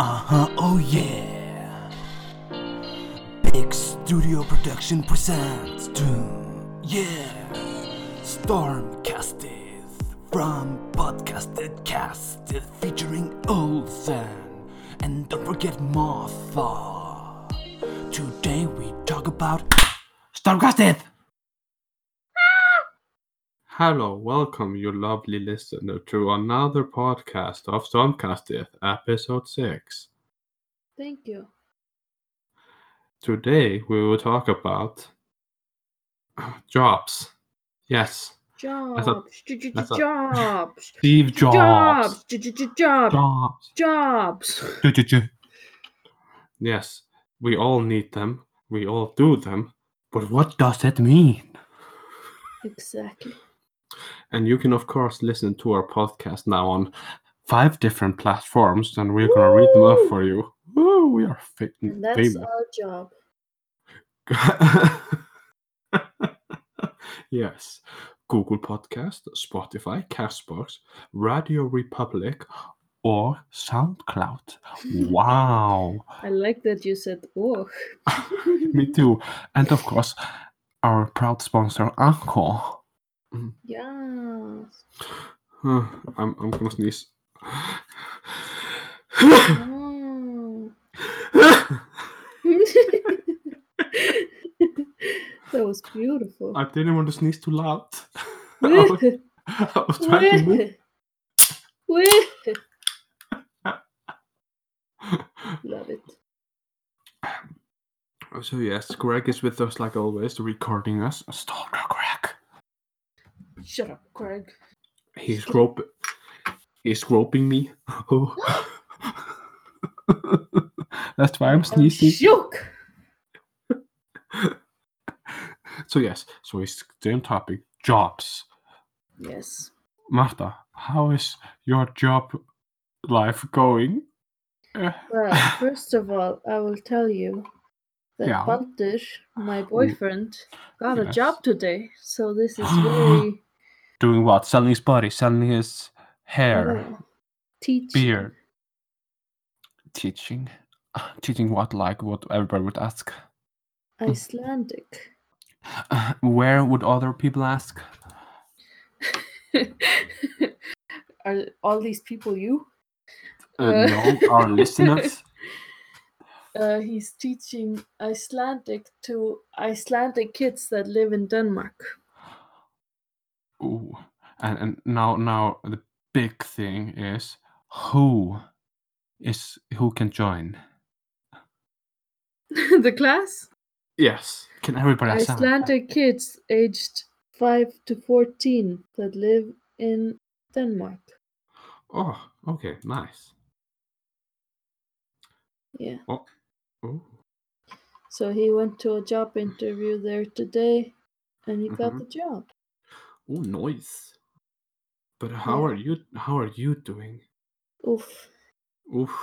Uh-huh, oh yeah. Big Studio Production presents Doom. Yeah. Stormkastið from Podcasted Casted featuring Olsen. And don't forget Martha. Today we talk about Stormkastið! Hello, welcome, you lovely listener, to another podcast of Stormkastið, episode 6. Thank you. Today we will talk about jobs. Yes, Jobs. thought- J- j- I thought- Jobs. Steve Jobs. Jobs. Jobs. Jobs. Jobs. Yes, we all need them, we all do them, but what does that mean? Exactly. And you can, of course, listen to our podcast now on five different platforms, and we're gonna read them up for you. Woo, we are fa- And that's famous. our job. yes. Google Podcast, Spotify, Castbox, Radio Republic, or SoundCloud. Wow. I like that you said oh. Me too. And of course, our proud sponsor, Anchor. Yes. Uh, I'm, I'm gonna sneeze. Oh. that was beautiful. I didn't want to sneeze too loud. I was, I was trying to move. Love it. So yes, Greg is with us like always, recording us. Stalker Greg. Shut up, Craig. He's groping. He's groping me. Oh. That's why I'm I'm sneezing. shook. So yes, so we're still on topic. Jobs. Yes. Marta, how is your job life going? Well, first of all, I will tell you that Yeah. Baltish, my mm. boyfriend, got a job today. So this is very Doing what? Selling his body, selling his hair, teaching. beard. Teaching. Teaching what? Like what everybody would ask. Icelandic. Uh, where would other people ask? Are all these people you? Uh, Uh, no, our listeners. Uh, he's teaching Icelandic to Icelandic kids that live in Denmark. Ooh. And and now now the big thing is who is who can join? the class? Yes. Can everybody? Icelandic kids aged 5 to 14 that live in Denmark. Oh, okay, nice. Yeah. Oh. So he went to a job interview there today and he got Mhm. the job. Ooh, nice. But how are you how are you doing? Oof, Oof.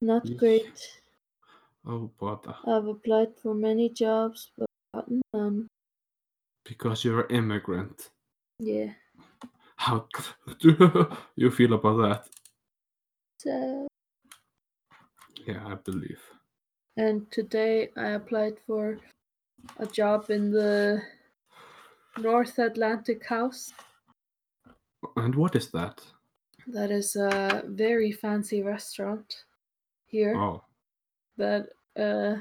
not great. Oh bother. I've applied for many jobs but gotten none. Because you're an immigrant. Yeah. How do you feel about that? So, Yeah, I believe. and today I applied for a job in the North Atlantic House. And what is that? That is a very fancy restaurant here. Oh. That uh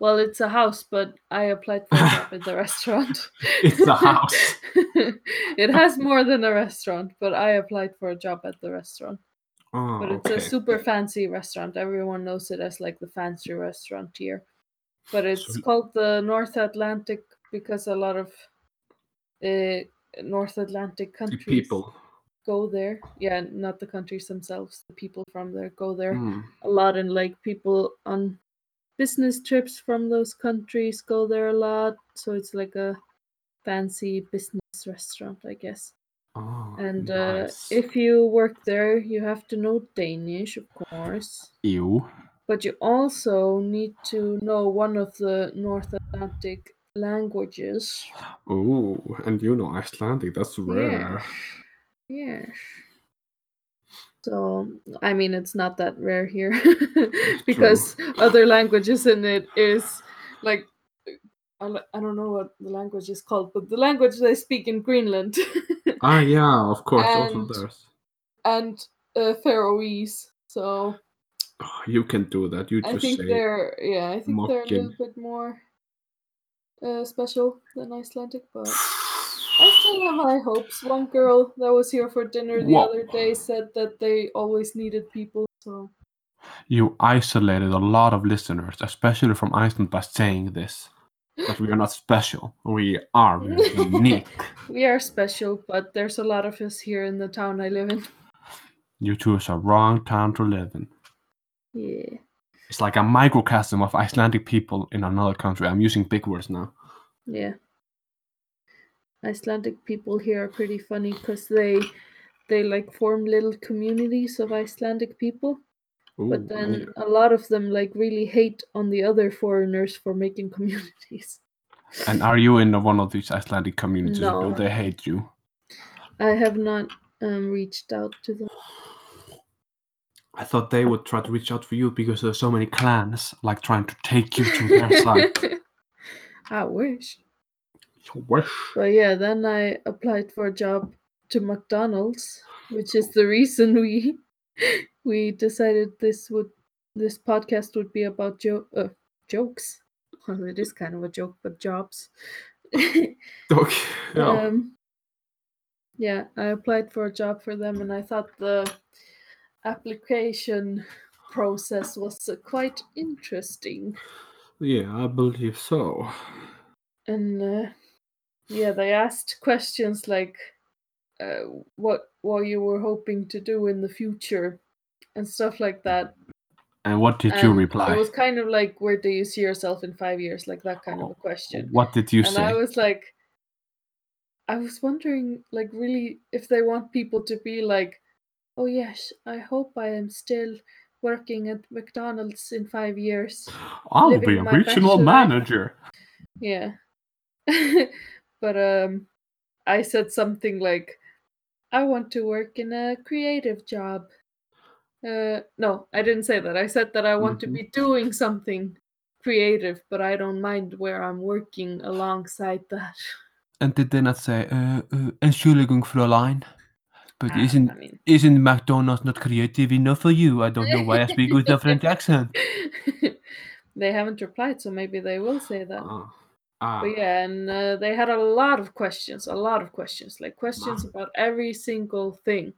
well it's a house, but I applied for a job at the restaurant. It's a house. it has more than a restaurant, but I applied for a job at the restaurant. Oh, But it's okay. a super fancy restaurant. Everyone knows it as like the fancy restaurant here. But it's So- called the North Atlantic because a lot of uh, North Atlantic The countries people. go there. Yeah, not the countries themselves. The people from there go there Mm. a lot, and like people on business trips from those countries go there a lot. So it's like a fancy business restaurant, I guess. Oh, And uh, if you work there, you have to know Danish, of course. you But you also need to know one of the North Atlantic languages. Oh, and you know Icelandic. That's rare. Yes. Yes. So I mean, it's not that rare here because other languages in it is like I, don't know what the language is called, but the language they speak in Greenland Ah, yeah, of course. Also And- there's. and uh, Faroese. So Oh, you can do that. You I just think say. they're yeah, I think they're a little bit more uh, special than Icelandic, but I still have high hopes. One girl that was here for dinner the Whoa. other day said that they always needed people. So You isolated a lot of listeners, especially from Iceland, by saying this. That we are not special. We are unique. we are special, but there's a lot of us here in the town I live in. You choose a wrong town to live in. Yeah. It's like a microcosm of Icelandic people in another country. I'm using big words now. Yeah. Icelandic people here are pretty funny because they they like form little communities of Icelandic people, Ooh, but then a lot of them like really hate on the other foreigners for making communities. And are you in one of these Icelandic communities? or No. Do they hate you? I have not um, reached out to them. I thought they would try to reach out for you because there's so many clans like trying to take you to their side. I wish. You wish. But yeah, then I applied for a job to McDonald's, which is the reason we we decided this would this podcast would be about jo- uh, jokes. Well, it is kind of a joke, but jobs. Okay. Yeah. um, yeah, I applied for a job for them, and I thought the application process was uh, quite interesting. yeah, I believe so. and uh, yeah they asked questions like uh, what what you were hoping to do in the future and stuff like that And what did you reply? it was kind of like where do you see yourself in five years like that kind of a question What did you and say? i was like i was wondering like really if they want people to be like oh yes i hope i am still working at mcdonald's in five years I'll be a regional life. manager. Yeah. but um I said something like I want to work in a creative job. Uh no, I didn't say that. I said that I want Mhm. to be doing something creative, but I don't mind where I'm working alongside that. And did they not say, uh, uh, Entschuldigung, Fräulein, but Ah, isn't I mean isn't McDonald's not creative enough for you? I don't know why I speak with a French accent. they haven't replied, so maybe they will say that. Ah. Ah. But yeah, and uh, they had a lot of questions, a lot of questions, like questions about every single thing.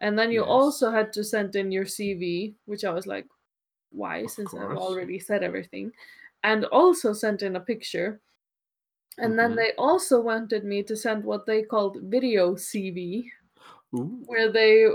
And then you Yes. also had to send in your CV, which I was like, why? Of Since I've already said everything. And also sent in a picture. And Mhm. then they also wanted me to send what they called video CV, Ooh. where they,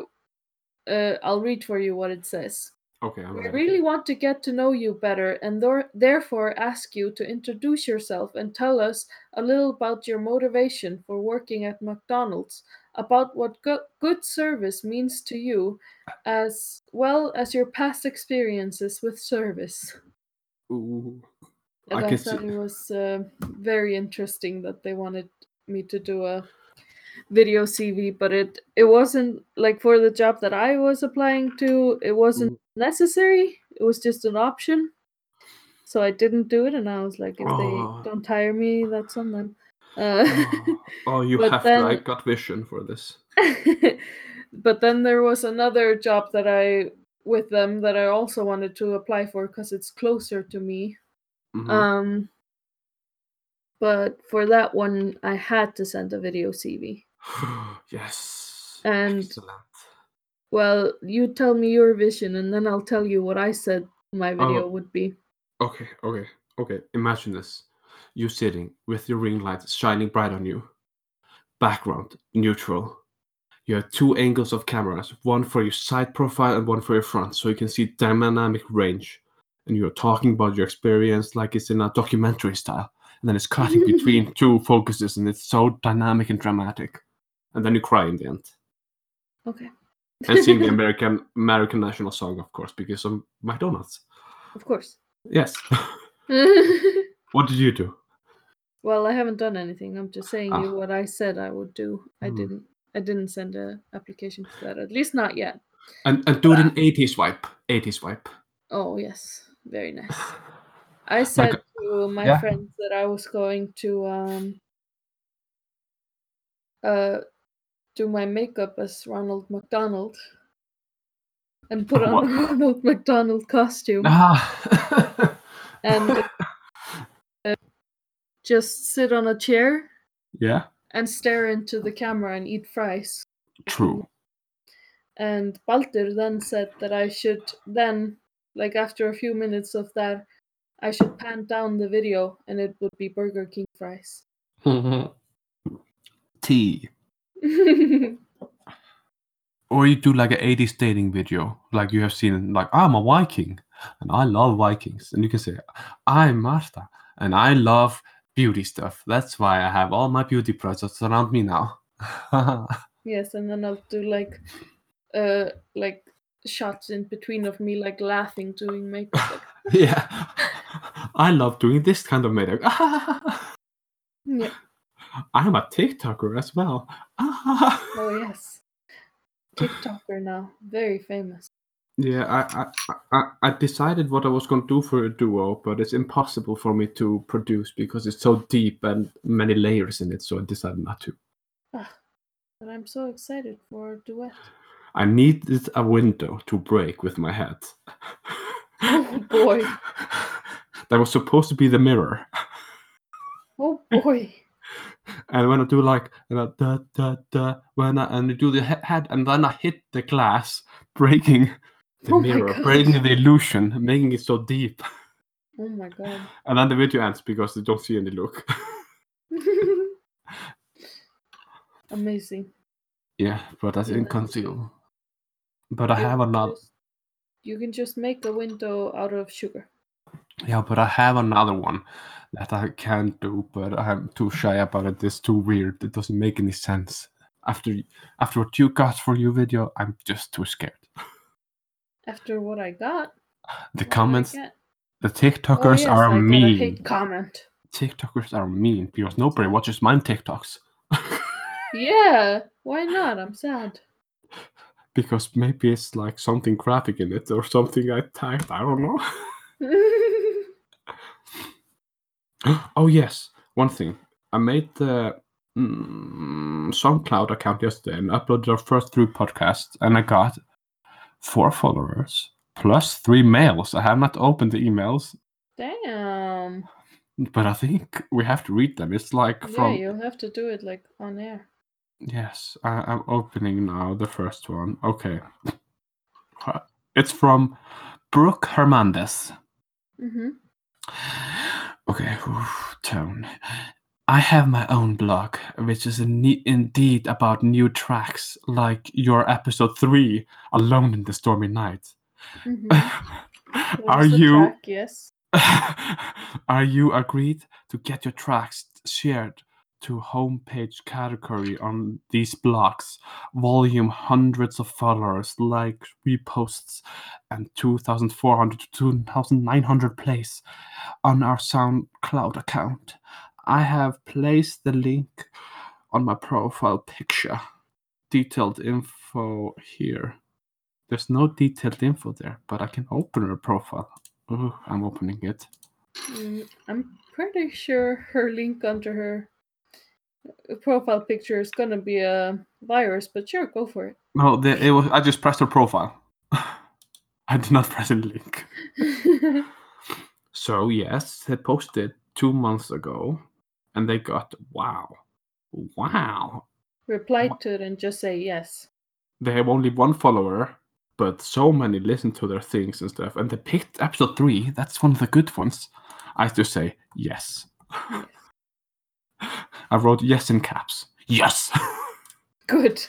uh, I'll read for you what it says. Okay, I'm We really want to get to know you better and thor- therefore ask you to introduce yourself and tell us a little about your motivation for working at McDonald's, about what go- good service means to you, as well as your past experiences with service. Ooh. And I I, thought see. it was uh, very interesting that they wanted me to do a video CV, but it it wasn't like for the job that I was applying to. It wasn't Mm. necessary. It was just an option. So I didn't do it, and I was like, if Oh. they don't hire me, that's on them. Uh, Oh, oh, you have then- to. I got vision for this. but then there was another job that I with them that I also wanted to apply for because it's closer to me. Mhm. Um, but for that one, I had to send a video CV. yes. and- Excellent. Well, you tell me your vision, and then I'll tell you what I said my oh. video Oh. would be. Okay, okay, okay. Imagine this. You sitting with your ring light shining bright on you. Background neutral. You have two angles of cameras, one for your side profile and one for your front, so you can see dynamic range. And you're talking about your experience like it's in a documentary style. And then it's cutting between two focuses, and it's so dynamic and dramatic. And then you cry in the end. Okay. And sing the American American national song, of course, because of McDonald's. of course. Yes. what did you do? well, I haven't done anything. I'm just saying you Ah. what I said I would do. I Hmm. didn't. I didn't send a application for that. At least not yet. And and do it in 80 swipe. 80 swipe. Oh yes, very nice. I said to my yeah. friends that I was going to um uh do my makeup as Ronald McDonald and put on What? a Ronald McDonald costume Ah. and uh, just sit on a chair yeah, and stare into the camera and eat fries. true. And Baldur then said that I should then, like after a few minutes of that, I should pan down the video and it would be Burger King fries. T. Or you do like an 80s dating video, like you have seen, like I'm a Viking and I love Vikings, and you can say I'm Martha and I love beauty stuff. That's why I have all my beauty products around me now. yes, and then I'll do like, uh, like shots in between of me like laughing doing makeup. Yeah, I love doing this kind of makeup. yeah. I'm a TikToker as well. Oh yes. TikToker now, very famous. Yeah, I, I, I, I decided what I was going to do for a duo, but it's impossible for me to produce because it's so deep and many layers in it. So I decided not to. Ah, but I'm so excited for a duet. I needed a window to break with my head. Oh boy. that was supposed to be the mirror. Oh boy. And when I do like and I, da da da when I and I do the head and then I hit the glass, breaking the Oh mirror, breaking the illusion, making it so deep. Oh my god. And then the video ends because they don't see any look. Amazing. yeah, but that's Yeah, inconceivable. But I have another. You can just make a window out of sugar. Yeah, but I have another one that I can do, but I'm too shy about it. It's too weird. It doesn't make any sense. After after what you got for your video, I'm just too scared. After what I got. The what did I comments, the Oh, TikTokers yes, are I mean. hate comment. TikTokers are mean because nobody watches mine TikToks. Yeah, why not? I'm sad. Because maybe it's like something graphic in it or something I typed. I don't know. oh yes, one thing. I made the mm, SoundCloud account yesterday and uploaded our first three podcasts, and I got four followers plus three mails. I have not opened the emails, Damn. but I think we have to read them. It's like Yeah, from you'll have to do it like on air. Yes, I, I'm opening now the first one. Okay, it's from Brooke Hernandez. Mm-hmm. Okay, oof, tone. I have my own blog, which is in- indeed about new tracks, like your episode three, "Alone in the Stormy Night." Mm-hmm. Are you Yes. are you agreed to get your tracks shared to homepage category on these blogs, volume hundreds of followers, like reposts, and 2,400 to 2,900 plays on our SoundCloud account. I have placed the link on my profile picture. Detailed info here. There's no detailed info there, but I can open her profile. Ooh, I'm opening it. Mm, I'm pretty sure her link under her profile picture is gonna be a virus, but sure, go for it. No, the, it was. I just pressed her profile. I did not press any link. So yes, they posted two months ago, and they got wow, wow. Reply to it and just say yes. They have only one follower, but so many listen to their things and stuff. And they picked episode three. That's one of the good ones. I have to say yes. Yes. I wrote yes in caps. Yes. Good.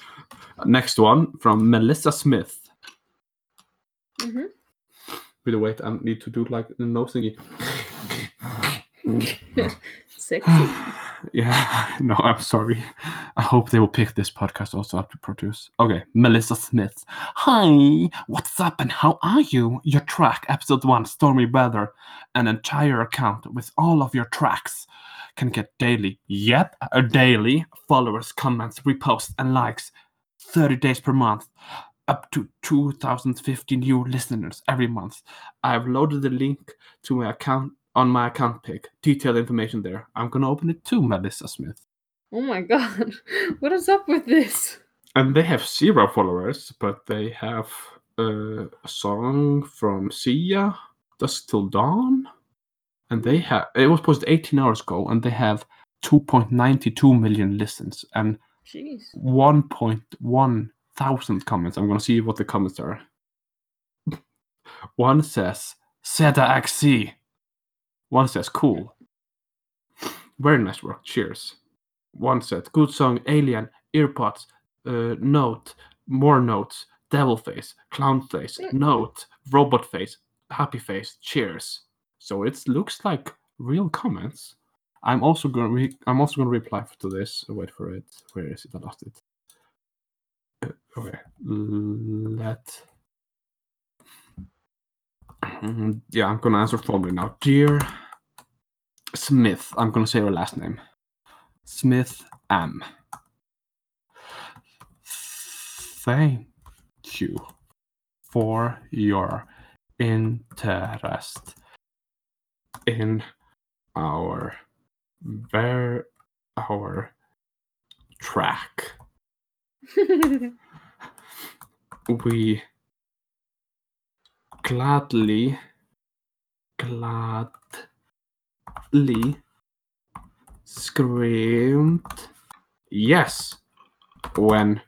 Next one from Melissa Smith. hmm Wait, wait, I need to do like the nose thingy. Sexy. yeah, no, I'm sorry. I hope they will pick this podcast also up to produce. Okay, Melissa Smith. Hi, what's up and how are you? Your track, episode one, Stormy Weather, an entire account with all of your tracks can get daily, yep, a daily followers, comments, reposts, and likes 30 days per month. up to 2,050 new listeners every month. I've loaded the link to my account on my account pic. Detailed information there. I'm gonna open it too, Melissa Smith. Oh my god. What is up with this? And they have zero followers, but they have uh, a song from Sia, Dusk Till Dawn. And they have it was posted 18 hours ago, and they have 2.92 million listens and 1.1 thousand comments. I'm gonna see what the comments are. One says Seda XC. One says cool. Very nice work. Cheers. One said good song, Alien, earpods, uh, note, more notes, devil face, clown face, note, robot face, happy face. Cheers. So it looks like real comments. I'm also gonna re- I'm also gonna reply to this. Wait for it. Where is it? I lost it. Uh, okay. Let. Mm, Yeah, I'm gonna answer formally now. Dear Smith, I'm gonna say your last name. Smith M. Thank you for your interest in our ver our track. We gladly gladly screamed yes when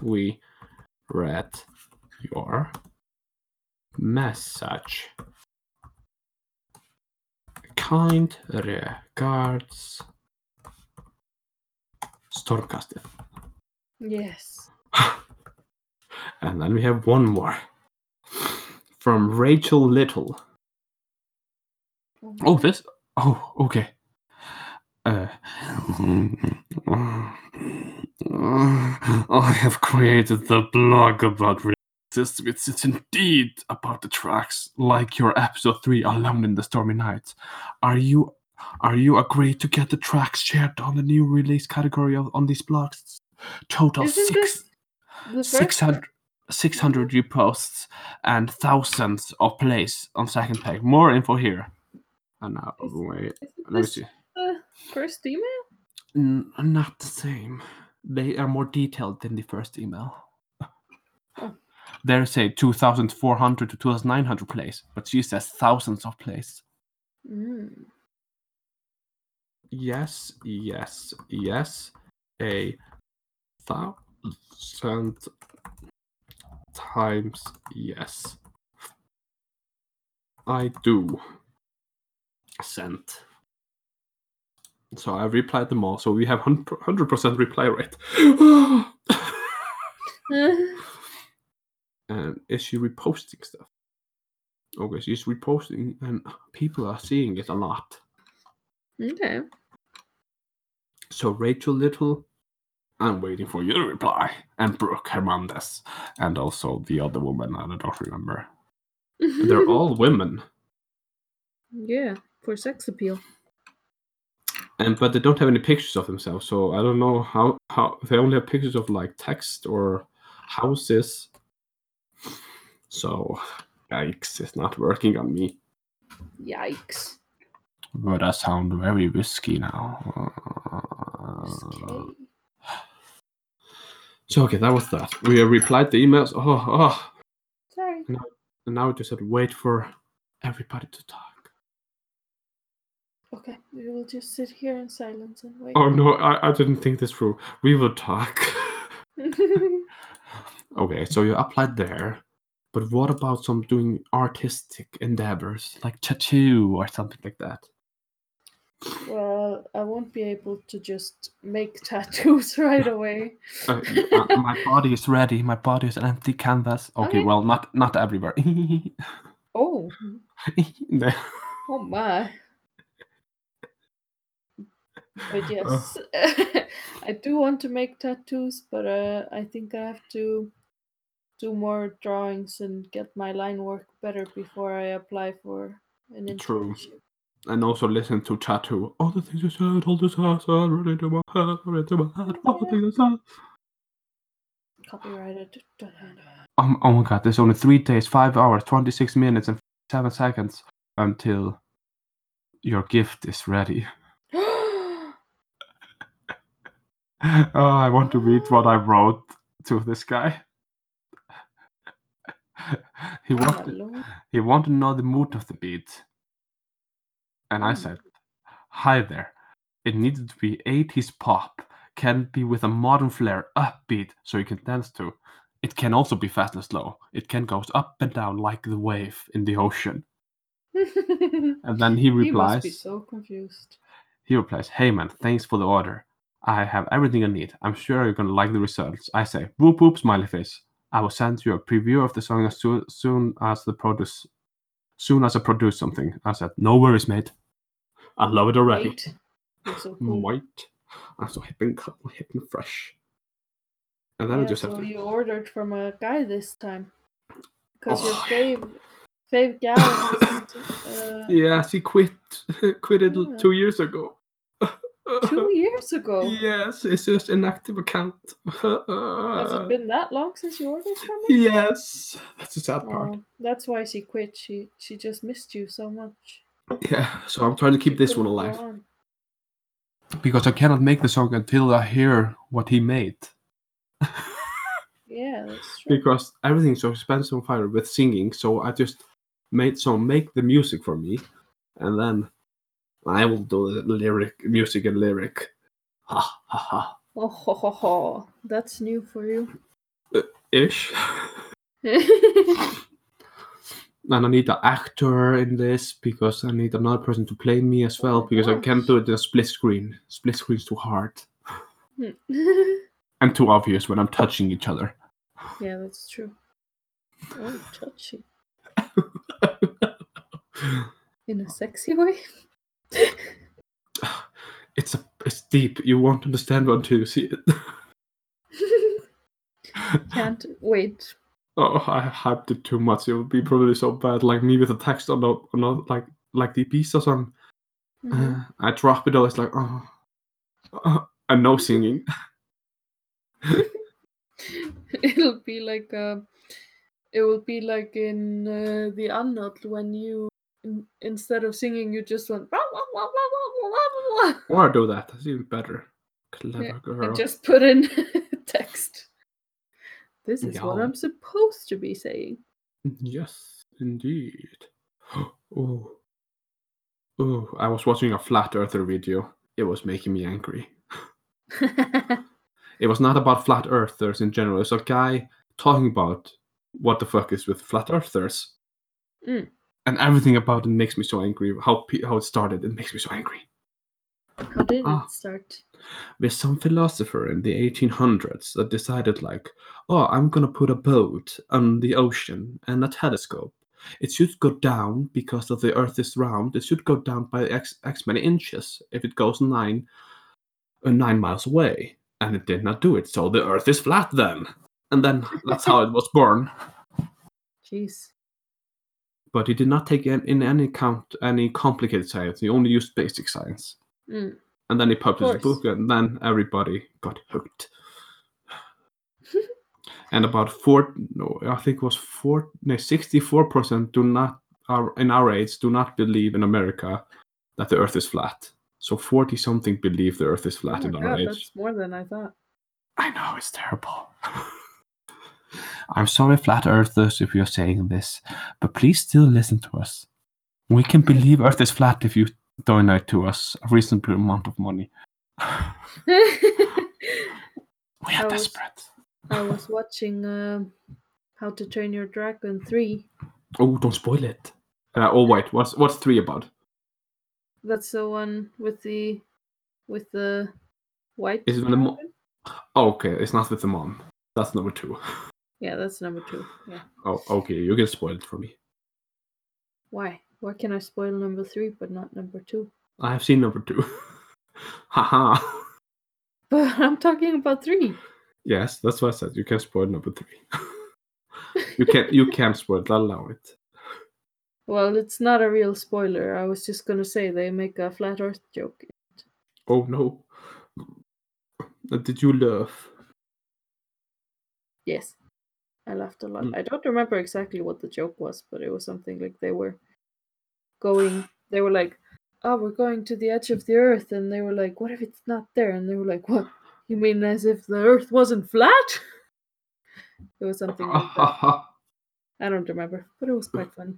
we read your message. Kind regards, Stormkastið. yes. And then we have one more from Rachel Little. Oh, this. Oh, okay. Uh, I have created the blog about It's, it's indeed about the tracks, like your episode three, "Alone in the Stormy Night." Are you are you agreed to get the tracks shared on the new release category of, on these blogs? Total Isn't six. this 600, 600 reposts and thousands of plays on second page. More info here. And now, wait, let me see. the first email? N- not the same. They are more detailed than the first email. Oh. They say 2,400 to 2,900 plays, but she says thousands of plays. Mm. Yes, yes, yes. A thousand times yes. I do. Sent. So I replied them all. So we have 100% reply rate. and is she reposting stuff? Okay, she's reposting, and people are seeing it a lot. okay. So Rachel Little, I'm waiting for your reply, and Brooke Hernandez, and also the other woman I don't remember. They're all women, yeah, for sex appeal. and but they don't have any pictures of themselves. So I don't know how how they only have pictures of like text or houses. So yikes, it's not working on me. Yikes. But I sound very risky now. Okay. So okay, that was that. We replied the emails. Oh, oh. Sorry. And now we just had to wait for everybody to talk. Okay, we will just sit here in silence and wait. Oh no, I, I didn't think this through. We will talk. okay, so you applied there. But what about some doing artistic endeavors like tattoo or something like that? well, I won't be able to just make tattoos right away. Uh, uh, my body is ready. My body is an empty canvas. Okay, Okay. well, not not everywhere. Oh, No. oh my. But yes, I do want to make tattoos, but uh, I think I have to do more drawings and get my line work better before I apply for an internship. True. and also listen to tattoo. All the things you said, all the things I said, run into my head, run into my head, all the things I said. Copyrighted. Oh, oh my god, there's only three days, five hours, 26 minutes, and seven seconds until your gift is ready. oh, I want to read what I wrote to this guy. he wanted Hello. he wanted to know the mood of the beat. And I Hmm. said, Hi there. It needed to be 80s pop. Can be with a modern flair upbeat so you can dance to. It can also be fast and slow. It can go up and down like the wave in the ocean. And then he he replies, must be so confused. he replies, Hey man, thanks for the order. I have everything I need. I'm sure you're gonna like the results. I say, whoop whoop, smiley face. I will send you a preview of the song as soon, soon as the produce soon as I produce something. I said, No worries, mate. I love it already. White. So cool. Mate. I'm so hip and hip and fresh. And then I just so have to you ordered from a guy this time. Because your Oh. fave, fave gal uh, Yes, he quit quit it Yeah. two years ago. Two years ago. Yes, it's just an active account. Has it been that long since you ordered from him? Yes, that's the sad part. Oh, that's why she quit. She she just missed you so much. Yeah, so I'm trying to keep this one alive on. because I cannot make the song until I hear what he made. Yeah, that's true. Because everything's so expensive on Fiverr with singing, so I just made so make the music for me, and then I will do the lyric, music and lyric. Ha ha ha. Oh ho ho ho! That's new for you. Uh, ish. And I need an actor in this because I need another person to play me as well Oh because I can't do it in a split screen. Split screen's too hard yeah, hmm. and too obvious when I'm touching each other. Yeah, that's true. Oh, touchy in a sexy way. it's a it's deep. You won't understand until you see it. Can't wait. oh, I hyped it too much. It would be probably so bad. Like me with the text on the, like like the pizza song. Mhm. Uh, I drop it. Always like oh, uh, and no singing. It'll be like uh, it will be like in uh, the Unknown when you in, instead of singing you just went "Wah, wah, wah, wah, wah, wah, wah, wah," Or do that. That's even better. Clever Yeah, girl. and just put in text. This is what I'm supposed to be saying. Yes, indeed. Oh, oh! I was watching a flat earther video. It was making me angry. It was not about flat earthers in general. It's a guy talking about what the fuck is with flat earthers, Mm. And everything about it makes me so angry. How pe- how it started, it makes me so angry. How did Ah. it start? With some philosopher in the 1800s that decided, like, oh, I'm gonna put a boat on the ocean and a telescope. It should go down because of the Earth is round. It should go down by x x many inches if it goes nine uh, nine miles away, and it did not do it. So the Earth is flat then, and then that's how it was born. Jeez. But he did not take in, in any account any complicated science. He only used basic science. Mm. And then he published a book, and then everybody got hooked. and about four, no, I think it was four, no, sixty-four percent do not are in our age do not believe in America that the Earth is flat. So forty something believe the Earth is Oh flat my in our god, age. that's more than I thought. I know it's terrible. I'm sorry, flat earthers, if you're saying this, but please still listen to us. We can believe Earth is flat if you donate to us a reasonable amount of money. we I are was- desperate. I was watching um How to Train Your Dragon 3. Oh, don't spoil it. Uh, oh wait, what's what's three about? That's the one with the with the white. Is it the mo- Oh, okay, it's not with the mom. That's number two. Yeah, that's number two. Yeah. Oh, okay, you can spoil it for me. Why? Why can I spoil number three but not number two? I have seen number two. Haha. But I'm talking about three. yes, that's what I said. You can spoil number three. you can't. you can't spoil it. I'll allow it. Well, it's not a real spoiler. I was just gonna say they make a flat Earth joke. Oh no. Did you laugh? Yes. I laughed a lot. Mm. I don't remember exactly what the joke was, but it was something like they were going they were like, Oh, we're going to the edge of the earth and they were like, What if it's not there? And they were like, What? You mean as if the earth wasn't flat? It was something like that. I don't remember, but it was quite funny.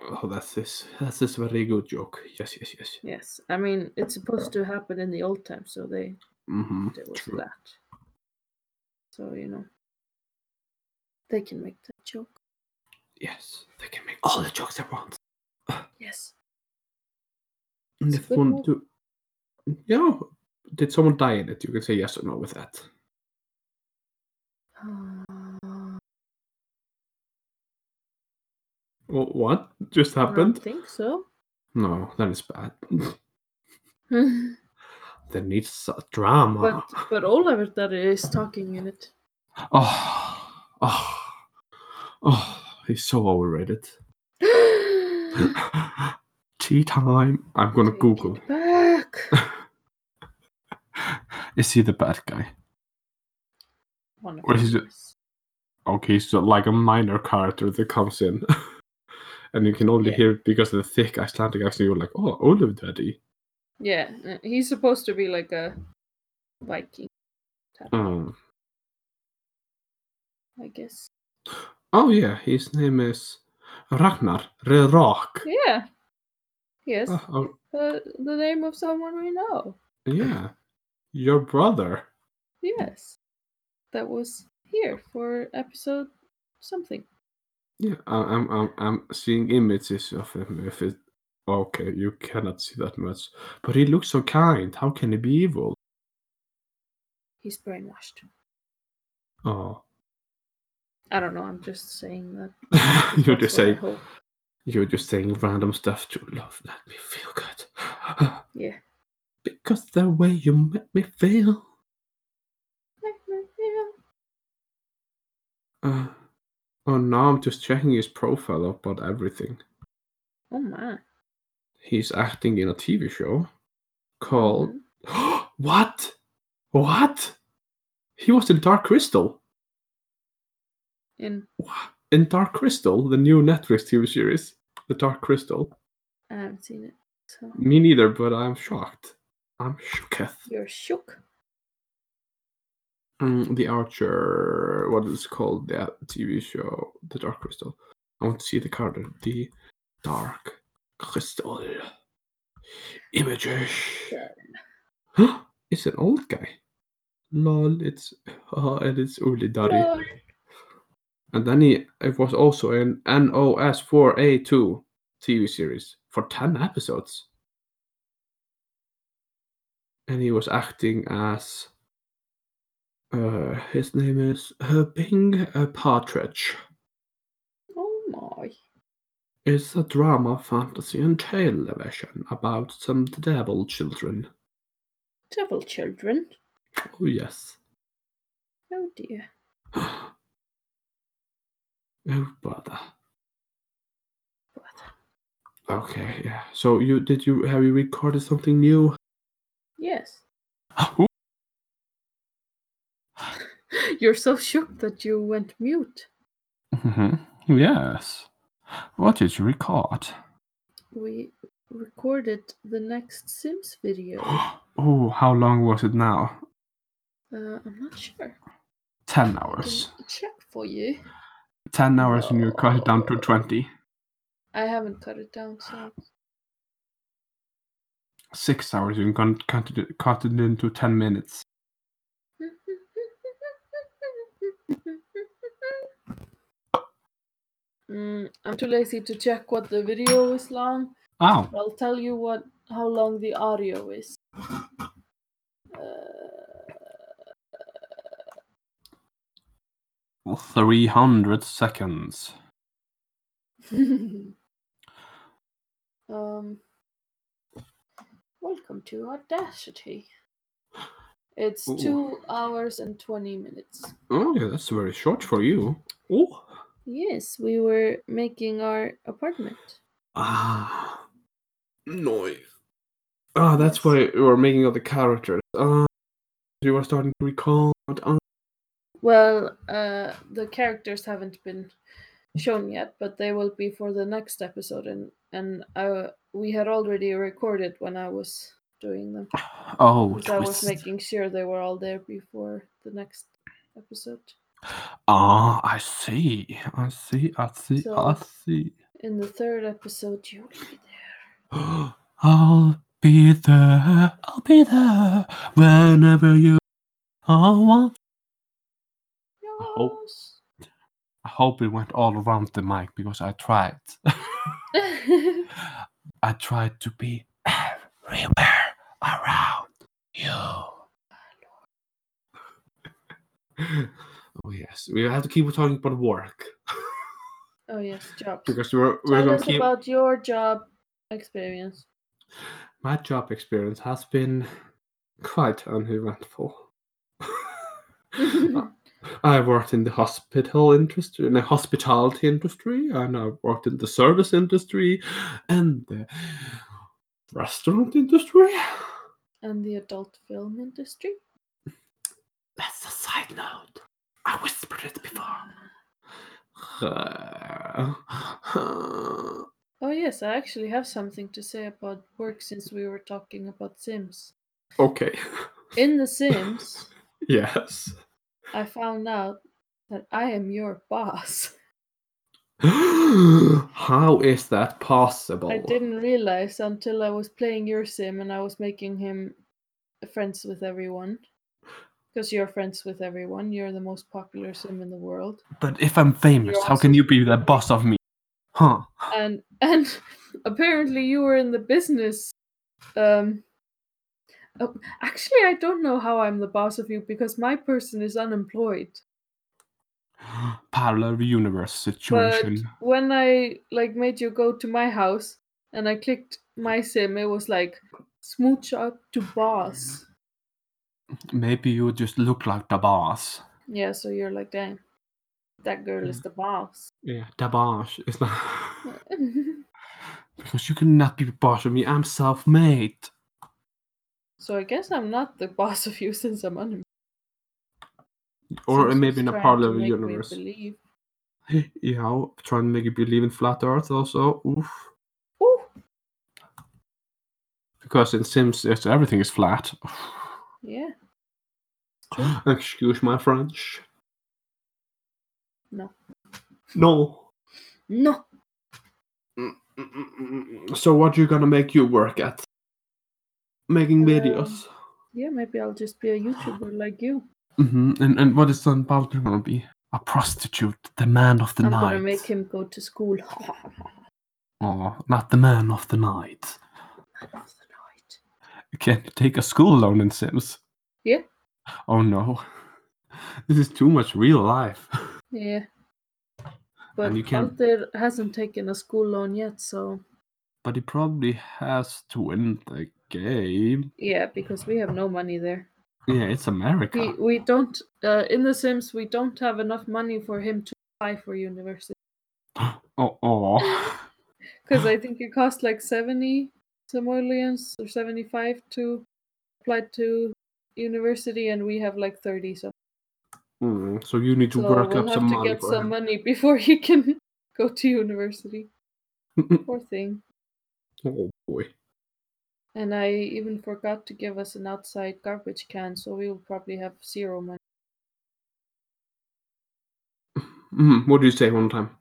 Oh, that's this. That's this very good joke. Yes, yes, yes. Yes. I mean it's supposed to happen in the old times, so they Mm-hmm. it was True. flat. So, you know. They can make that joke. Yes, they can make all the jokes they want. Yes. And if one do, yeah. Did someone die in it? You can say yes or no with that. Uh, Wh- What just I don't happened? think so. No, that is bad. there needs a drama. But but Oliver that is talking in it. Oh, oh, oh, he's so overrated. Tea time. I'm gonna Take Google. back. Is he the bad guy? One is it? Okay, so like a minor character that comes in, and you can only Yeah. hear it because of the thick Icelandic accent. You're like, oh, Olive Daddy. Yeah, uh, he's supposed to be like a Viking, type, Um, I guess. oh yeah, his name is Ragnar the Rock. Yeah. Yes. Oh, Uh, the name of someone we know. yeah, your brother. Yes. That was here for episode something. Yeah, I- I'm I'm I'm seeing images of him. If it okay, you cannot see that much, but he looks so kind. How can he be evil? He's brainwashed. Oh, I don't know. I'm just saying that. you're just saying you're just saying random stuff to love. Let me feel good. Yeah. because the way you make me feel. Uh, oh, now I'm just checking his profile about everything. Oh my. He's acting in a TV show called Mhm. What? What? He was in Dark Crystal. In In Dark Crystal, the new Netflix TV series, The Dark Crystal. I haven't seen it. So Me neither, but I'm shocked. I'm shooketh. you're shook. Mm, the Archer, what is it called? The TV show, The Dark Crystal. I want to see the card. The Dark Crystal. Images. Huh? It's an old guy. Lol, it's uh, and it's Uli Dari. And then he it was also in NOS 4A2 TV series for 10 episodes. And he was acting as uh his name is uh, Bing uh, Partridge. Oh my. It's a drama, fantasy, and television about some devil children. Devil children. Oh yes. Oh dear. oh brother. But Okay, yeah. So you did you have you recorded something new? yes. You're so shook that you went mute. Mm-hmm. Yes. What did you record? We recorded the next Sims video. oh, how long was it now? Uh, I'm not sure. Ten hours. check for you. Ten hours and you cut it down to twenty. I haven't cut it down, so Six hours you can cut it, cut it into ten minutes. mm, I'm too lazy to check what the video is long. Oh. I'll tell you what how long the audio is. Three hundred seconds. um, welcome to Audacity. It's Ooh. two hours and 20 minutes. Oh yeah, that's very short for you. Oh. Yes, we were making our apartment. Ah. Noise. Ah, that's Yes. why we were making all the characters. Ah, you were starting to recall. Ah, Well, uh, the characters haven't been shown yet, but they will be for the next episode, and and I, we had already recorded when I was doing them. Oh, I was making sure they were all there before the next episode. Ah, I see. I see. I see. I see. In the third episode, you'll be there. I'll be there. I'll be there whenever you all want. Hope- I hope it went all around the mic because I tried. I tried to be everywhere around you. oh yes, we have to keep talking about work oh yes, jobs. because we're we're Tell gonna us keep. about your job experience. My job experience has been quite uneventful. I worked in the hospital industry, in the hospitality industry, and I worked in the service industry and the restaurant industry. and the adult film industry. That's a side note. I whispered it before. Oh yes, I actually have something to say about work since we were talking about Sims. okay. In The Sims, yes. I found out that I am your boss. How is that possible? I didn't realize until I was playing your sim and I was making him friends with everyone. Because you're friends with everyone. You're the most popular sim in the world. But if I'm famous, You're how can you be the boss of me? Huh? And and apparently you were in the business um oh, actually I don't know how I'm the boss of you because my person is unemployed. Parallel universe situation. But when I like made you go to my house and I clicked my sim, it was like smooch up to boss. Maybe you just look like the boss. Yeah, so you're like, damn, that girl is the boss. Yeah, the boss. is not because you cannot be the boss of me. I'm self-made. So I guess I'm not the boss of you since I'm unemployed. Or maybe in a trying to parallel universe. believe. Yeah, trying to make you believe in flat Earth also. Oof. Ooh, Because in Sims, it's, everything is flat. yeah. Excuse my French. No. No. No. Mm, mm, mm, so what you gonna make you work at? Making Um, videos. Yeah, maybe I'll just be a YouTuber like you. Mm-hmm. And and what is Son Baldur gonna be? A prostitute, the man of the I'm night. gonna make him go to school. Oh, not the man of the night. Man of the night. Can you take a school loan in Sims? Yeah. Oh no. This is too much real life. Yeah. But you can't... Walter hasn't taken a school loan yet, so But he probably has to win the game. yeah, because we have no money there. Yeah, it's America. We we don't uh, in The Sims we don't have enough money for him to apply for university Oh, oh. because I think it costs like seventy simoleons or seventy five to apply to university, and we have like thirty. So, Mm, so you need to so work we'll up have some to money get for some him. money before he can go to university. Poor thing. oh boy. And I even forgot to give us an outside garbage can, so we will probably have zero money. Mm, what did you say one time?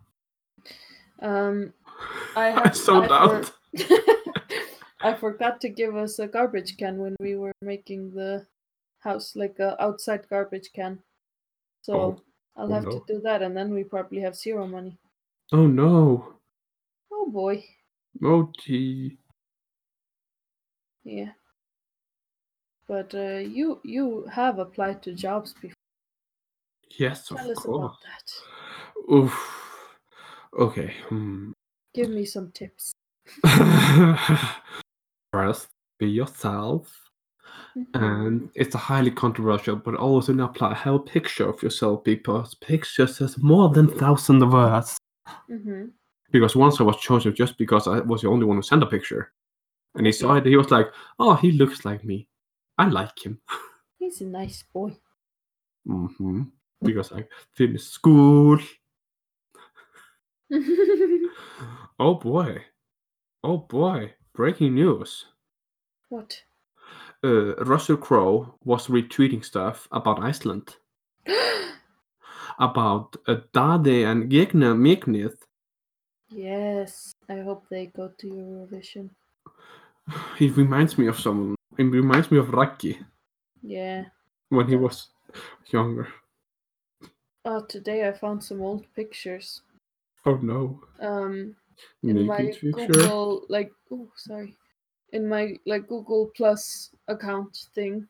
Um, I I have zoned I out. for- I forgot to give us a garbage can when we were making the house, like a outside garbage can. So Oh. I'll Oh, have no. to do that, and then we probably have zero money. Oh no. Oh boy, Oh gee. Yeah. But uh, you you have applied to jobs before. Yes, of Tell us course. about that. Oof. Okay. Hmm. Give me some tips. First, be yourself. Mhm. And it's a highly controversial, but always an apply. Have a picture of yourself because pictures says more than thousand words. Mhm. Because once I was chosen just because I was the only one who sent a picture. And he saw it, he was like, Oh, he looks like me. I like him. He's a nice boy. hmm because I finished school. Oh boy. Oh boy. Breaking news. what? Uh, Russell Crowe was retweeting stuff about Iceland. About uh, Daði and Gagnamagnið. yes, I hope they go to Eurovision. He reminds me of someone. It reminds me of Raggi Yeah. when he was younger. Oh, today I found some old pictures. Oh no. Um, in my Naked picture. Google, like, oh, sorry, in my like Google Plus account thing,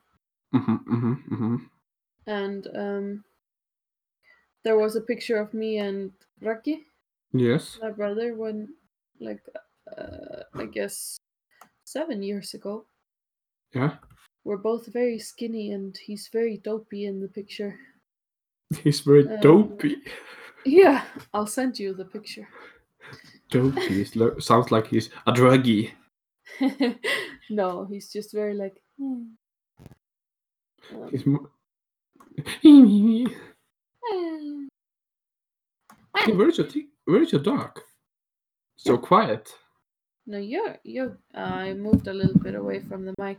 hmm hmm hmm and um, there was a picture of me and Raggi, Yes. my brother, when like, uh, I guess seven years ago. Yeah. We're both very skinny, and he's very dopey in the picture. He's very Um, dopey. Yeah, I'll send you the picture. Dopey sounds like he's a druggie. no, he's just very like. "Hmm." Um, He's mo- hey, "Eh." where's your t- where's your dog? So quiet. No, you're you. I moved a little bit away from the mic.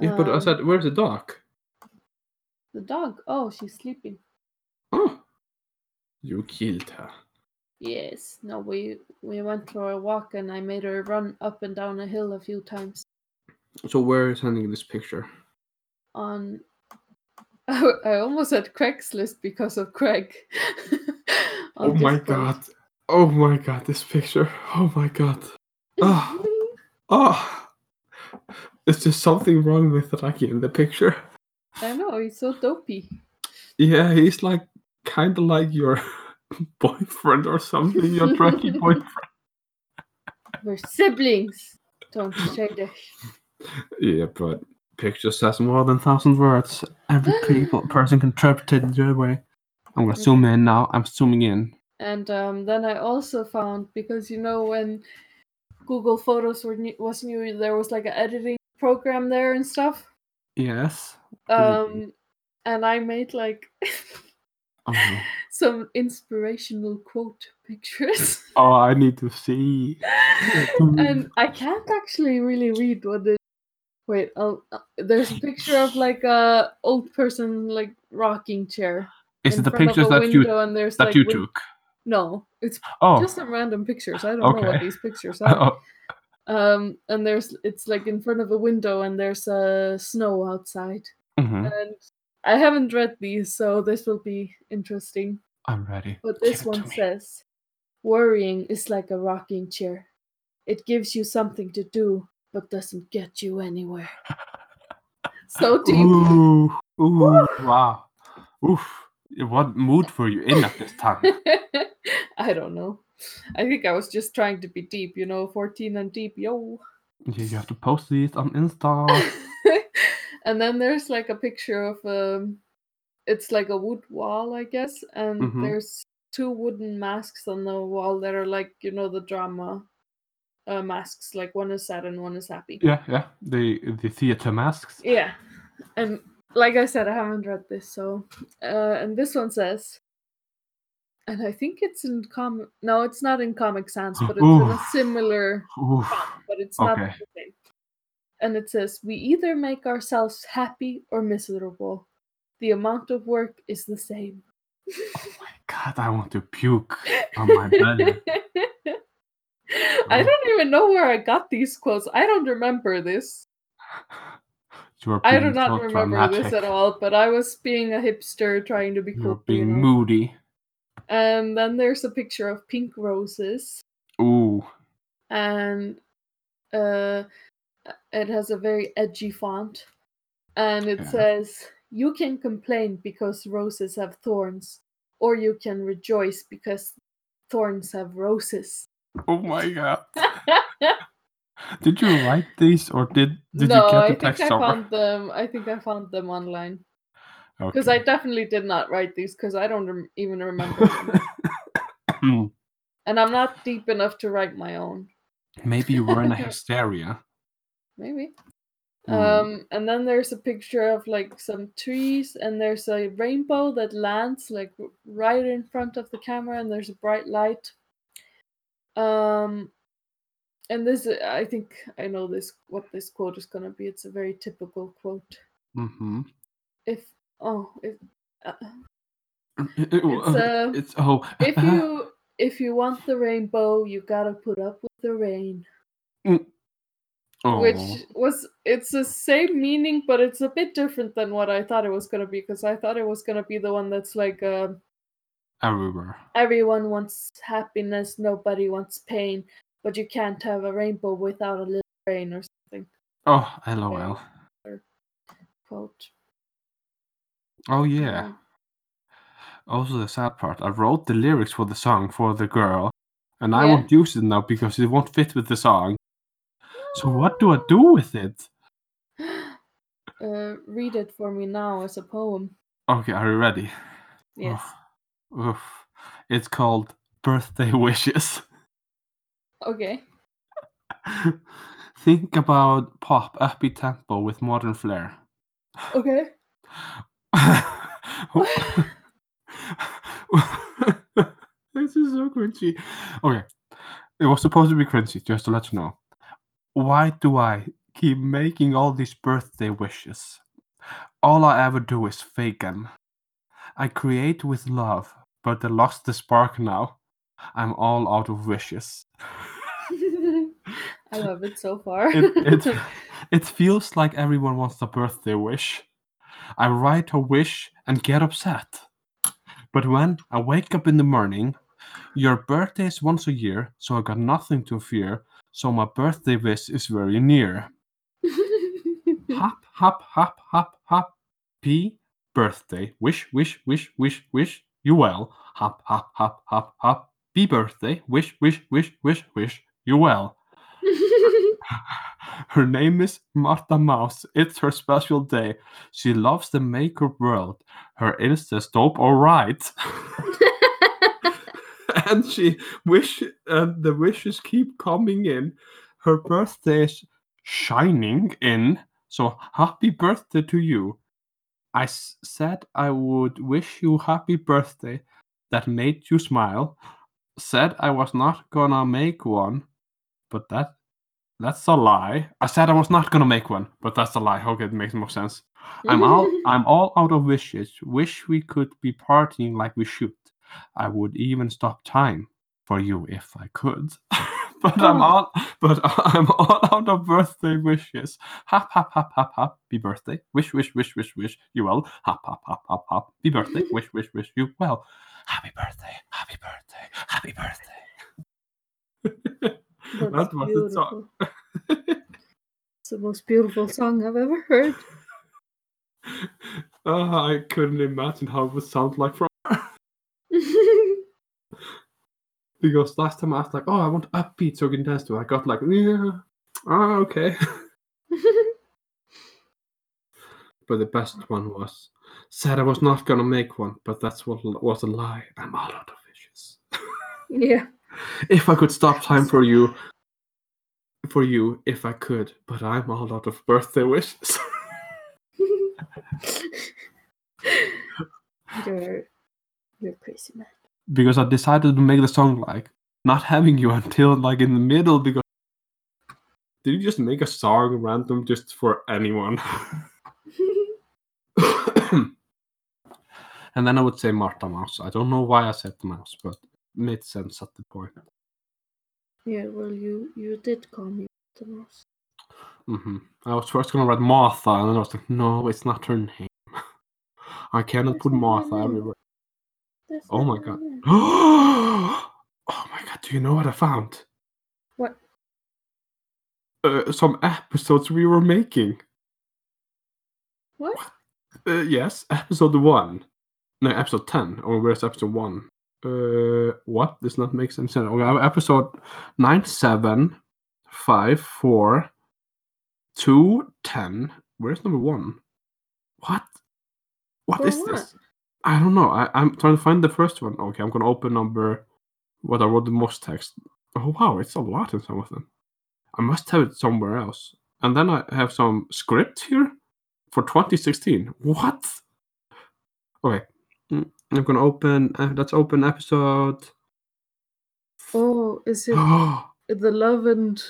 Yeah, but I Um, said, where's the dog? the dog. Oh, she's sleeping. Oh, you killed her. Yes. No, we we went for a walk, and I made her run up and down a hill a few times. So where is sending this picture? On, I almost said Craigslist because of Craig. Oh my Discord. god. Oh my god, this picture. Oh my god. Ah. Oh. Is there something wrong with Raggi in the picture? I know he's so dopey. Yeah, he's like kind of like your boyfriend or something, your Raggi boyfriend. We're siblings. Don't say this. Yeah, but picture says more than thousand words. Every people person can interpret it in their way. I'm gonna zoom in now. I'm zooming in. And um, then I also found because you know when Google Photos were new, was new, there was like an editing program there and stuff. Yes. Um, and I made like no. some inspirational quote pictures. oh I need to see. and I can't actually really read what the. Wait, I'll, uh, there's a picture of like a old person like rocking chair. Is it the pictures that you window and there's that like you took? No, it's Oh. just some random pictures. I don't know what these pictures are. oh. Um, and there's it's like in front of a window and there's uh, snow outside. mhm. And I haven't read these, so this will be interesting. I'm ready. But this Give it to one says, "Worrying is like a rocking chair. It gives you something to do, but doesn't get you anywhere." so deep. Ooh, ooh, wow. Oof. What mood were you in at this time? I don't know. I think I was just trying to be deep, you know, 14 and deep, yo. Yeah, you have to post these on Insta. and then there's like a picture of um it's like a wood wall, I guess, and Mhm. there's two wooden masks on the wall that are like, you know, the drama uh, masks. Like one is sad and one is happy. Yeah, yeah. The the theater masks. Yeah. And like I said, I haven't read this, so uh, and this one says and I think it's in com no, it's not in Comic Sans, but it's in a similar font, but it's not Okay. the same. And it says, We either make ourselves happy or miserable. The amount of work is the same. Oh my god, I want to puke on my belly. I don't even know where I got these quotes. I don't remember this. You I do not remember this at all, but I was being a hipster trying to be You're cool. you being know? moody. And then there's a picture of pink roses, Ooh. and uh, it has a very edgy font. And it Yeah. says, You can complain because roses have thorns, or you can rejoice because thorns have roses. Oh my god. Did you write these or did did no, you get I the think text I somewhere? found them. I think I found them online Okay. because I definitely did not write these because I don't rem- even remember them. Hmm. and I'm not deep enough to write my own. Maybe you were in a hysteria. Maybe. Mm. Um, and then there's a picture of like some trees, and there's a rainbow that lands like r- right in front of the camera, and there's a bright light. Um, and this, I think I know this what this quote is gonna be. It's a very typical quote. Mm-hmm. If oh, if uh, It's, uh, it's oh. if you if you want the rainbow, you gotta put up with the rain. oh. which was it's the same meaning but it's a bit different than what i thought it was going to be because i thought it was going to be the one that's like uh, everywhere. everyone wants happiness nobody wants pain but you can't have a rainbow without a little rain or something Oh, lol. quote Oh yeah. Also, the sad part. I wrote the lyrics for the song for the girl, and I Yeah. won't use it now because it won't fit with the song. So what do I do with it? uh, read it for me now as a poem Okay, are you ready? yes Oof. It's called Birthday Wishes. okay Think about pop, upbeat tempo with modern flair. okay this is so cringy. Okay, it was supposed to be cringy, just to let you know. Why do I keep making all these birthday wishes? All I ever do is fake them. I create with love, but I lost the spark now. I'm all out of wishes. i love it so far It, it, it feels like everyone wants a birthday wish. I write a wish and get upset. But when I wake up in the morning, your birthday is once a year, so I got nothing to fear. So my birthday wish is very near. Hop, hop, hop, hop, hop. P birthday. Wish, wish, wish, wish, wish you well. Hop, hop, hop, hop, hop. Be birthday. Wish, wish, wish, wish, wish you well. Her name is Martha Mouse. It's her special day. She loves the makeup world. Her Insta's dope, alright. and she wish and the wishes keep coming in. Her birthday is shining in. So happy birthday to you. I s- said I would wish you happy birthday that made you smile. Said I was not gonna make one, but that that's a lie. I said I was not gonna make one, but that's a lie. Okay, it makes more sense. I'm all I'm all out of wishes. Wish we could be partying like we should. I would even stop time for you if I could. but I'm Oh. all but I'm all out of birthday wishes. Hop hop hop hop hop. Be birthday. Wish wish wish wish wish you well. Hop hop hop hop hop. Be birthday. Wish wish wish you well. Happy birthday. Happy birthday. Happy birthday. That's That was the song. beautiful. it's the most beautiful song I've ever heard. Oh, I couldn't imagine how it would sound like from because last time I was like, oh, I want upbeat so I can dance to it. I got like, yeah, oh, okay. but the best one was said I was not gonna make one, but that's what was a lie. I'm all out of wishes. yeah. if I could stop time for you, for you, if I could, but I'm all out of birthday wishes. you're you're crazy man. because I decided to make the song like not having you until like in the middle because did you just make a song random just for anyone? and then I would say Martha Mouse. I don't know why I said mouse, but it made sense at the point. yeah, well you you did call me the mouse. Mm-hmm. I was first gonna write Martha, and then I was like, no, it's not her name. I cannot That's put Martha everywhere. Oh my my God. oh my god, do you know what I found? What? Uh, some episodes we were making. What? Uh, yes, episode one. No, episode ten. Or where's episode one? Uh, what? Does not make sense. Okay, episode nine, seven, five, four, two, ten. Where's number one? What? What For is what? this? I don't know. I, I'm trying to find the first one. Okay, I'm gonna open number. What I wrote the most text. Oh wow, it's a lot in some of them. I must have it somewhere else. And then I have some script here for 2016. What? Okay. I'm gonna open. Uh, let's open episode. Oh, is it the love and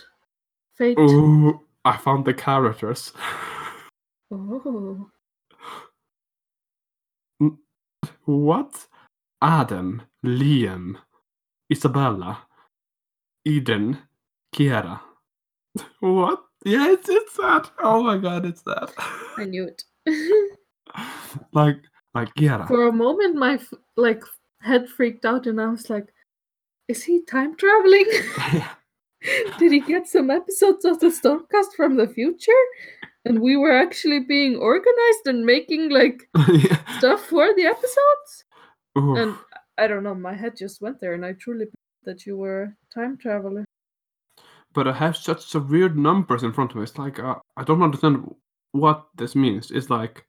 fate? Oh, I found the characters. Oh, What? Adam, Liam, Isabella, Eden, Kiera. What? Yeah, it's, it's that. Oh my god, it's that. I knew it. like, like Kiera. For a moment, my like head freaked out, and I was like, "Is he time traveling? Did he get some episodes of the Stormcast from the future?" And we were actually being organized and making like yeah. stuff for the episodes. Oof. And I don't know, my head just went there, and I truly believed that you were a time traveler. but I have such weird numbers in front of me. It's like uh, I don't understand what this means. It's like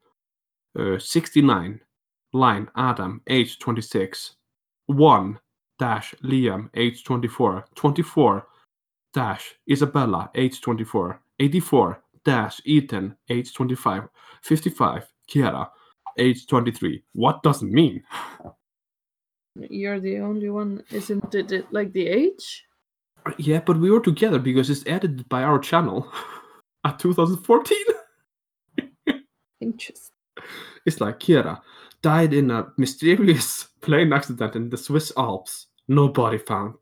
Uh, 69 line Adam age 26 1 dash Liam age 24 24 dash Isabella age 24 84 dash Ethan age 25 55 Kiera age 23. What does it mean? You're the only one, isn't it? it like the age? Yeah, but we were together because it's edited by our channel at 2014. Interesting. It's like Kira died in a mysterious plane accident in the Swiss Alps. No body found.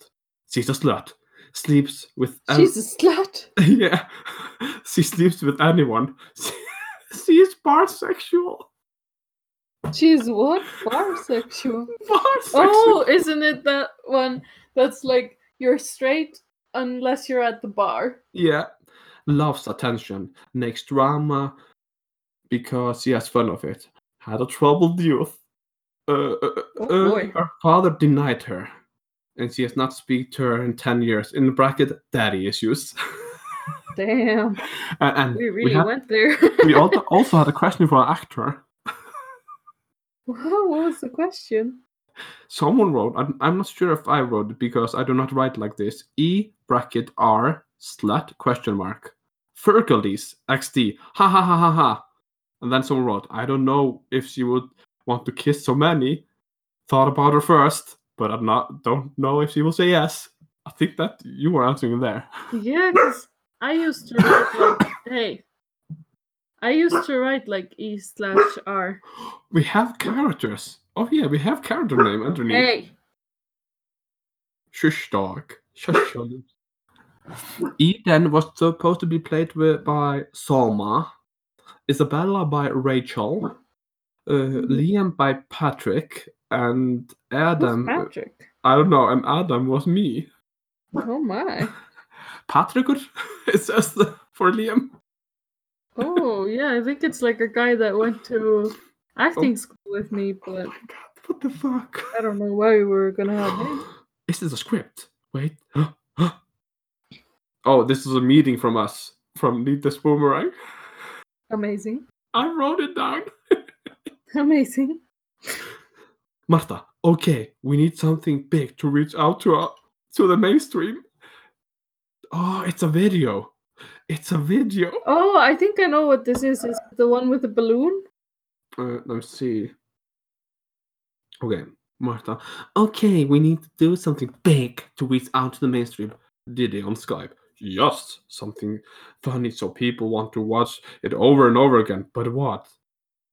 She's a slut. Sleeps with an- She's a slut. yeah. she sleeps with anyone. she is parsexual. She's what? Parsexual. Parsexual. Oh, isn't it that one that's like you're straight unless you're at the bar? Yeah. Loves attention. Makes drama because he has fun of it. Had a troubled youth. Uh, uh, Oh, uh, boy. her father denied her, and she has not speak to her in ten years. In the bracket, daddy issues. Damn, and and we really had- went there. we also also had a question for an actor. what was the question? Someone wrote. I'm, I'm not sure if I wrote it because I do not write like this. E bracket R slut question mark. Fergaldies XD. Ha ha ha ha ha. And then someone wrote, I don't know if she would want to kiss so many. Thought about her first, but I'm not. Don't know if she will say yes. I think that you were answering there. Yeah, 'cause I used to write like, hey, I used to write like E slash R. We have characters. Oh yeah, we have character name underneath. Hey, Shush dog. Shush dog. Eden was supposed to be played with, by Salma, Isabella by Rachel, uh, Liam by Patrick, and who's Adam. Patrick? I don't know, and Adam was me. Oh my. Patrick, it says for Liam. Oh yeah, I think it's like a guy that went to acting school with me, Oh but my god, what the fuck? I don't know why we were gonna have him. This is a script? Wait. oh, this is a meeting from us, from Need This Boomerang. Amazing. I wrote it down. Amazing. Marta, okay, we need something big to reach out to uh, to the mainstream. Oh, it's a video. It's a video. Oh, I think I know what this is. Is the one with the balloon? Uh, let's see. Okay, Marta. Okay, we need to do something big to reach out to the mainstream. Diddy on Skype. Yes, something funny so people want to watch it over and over again. But what?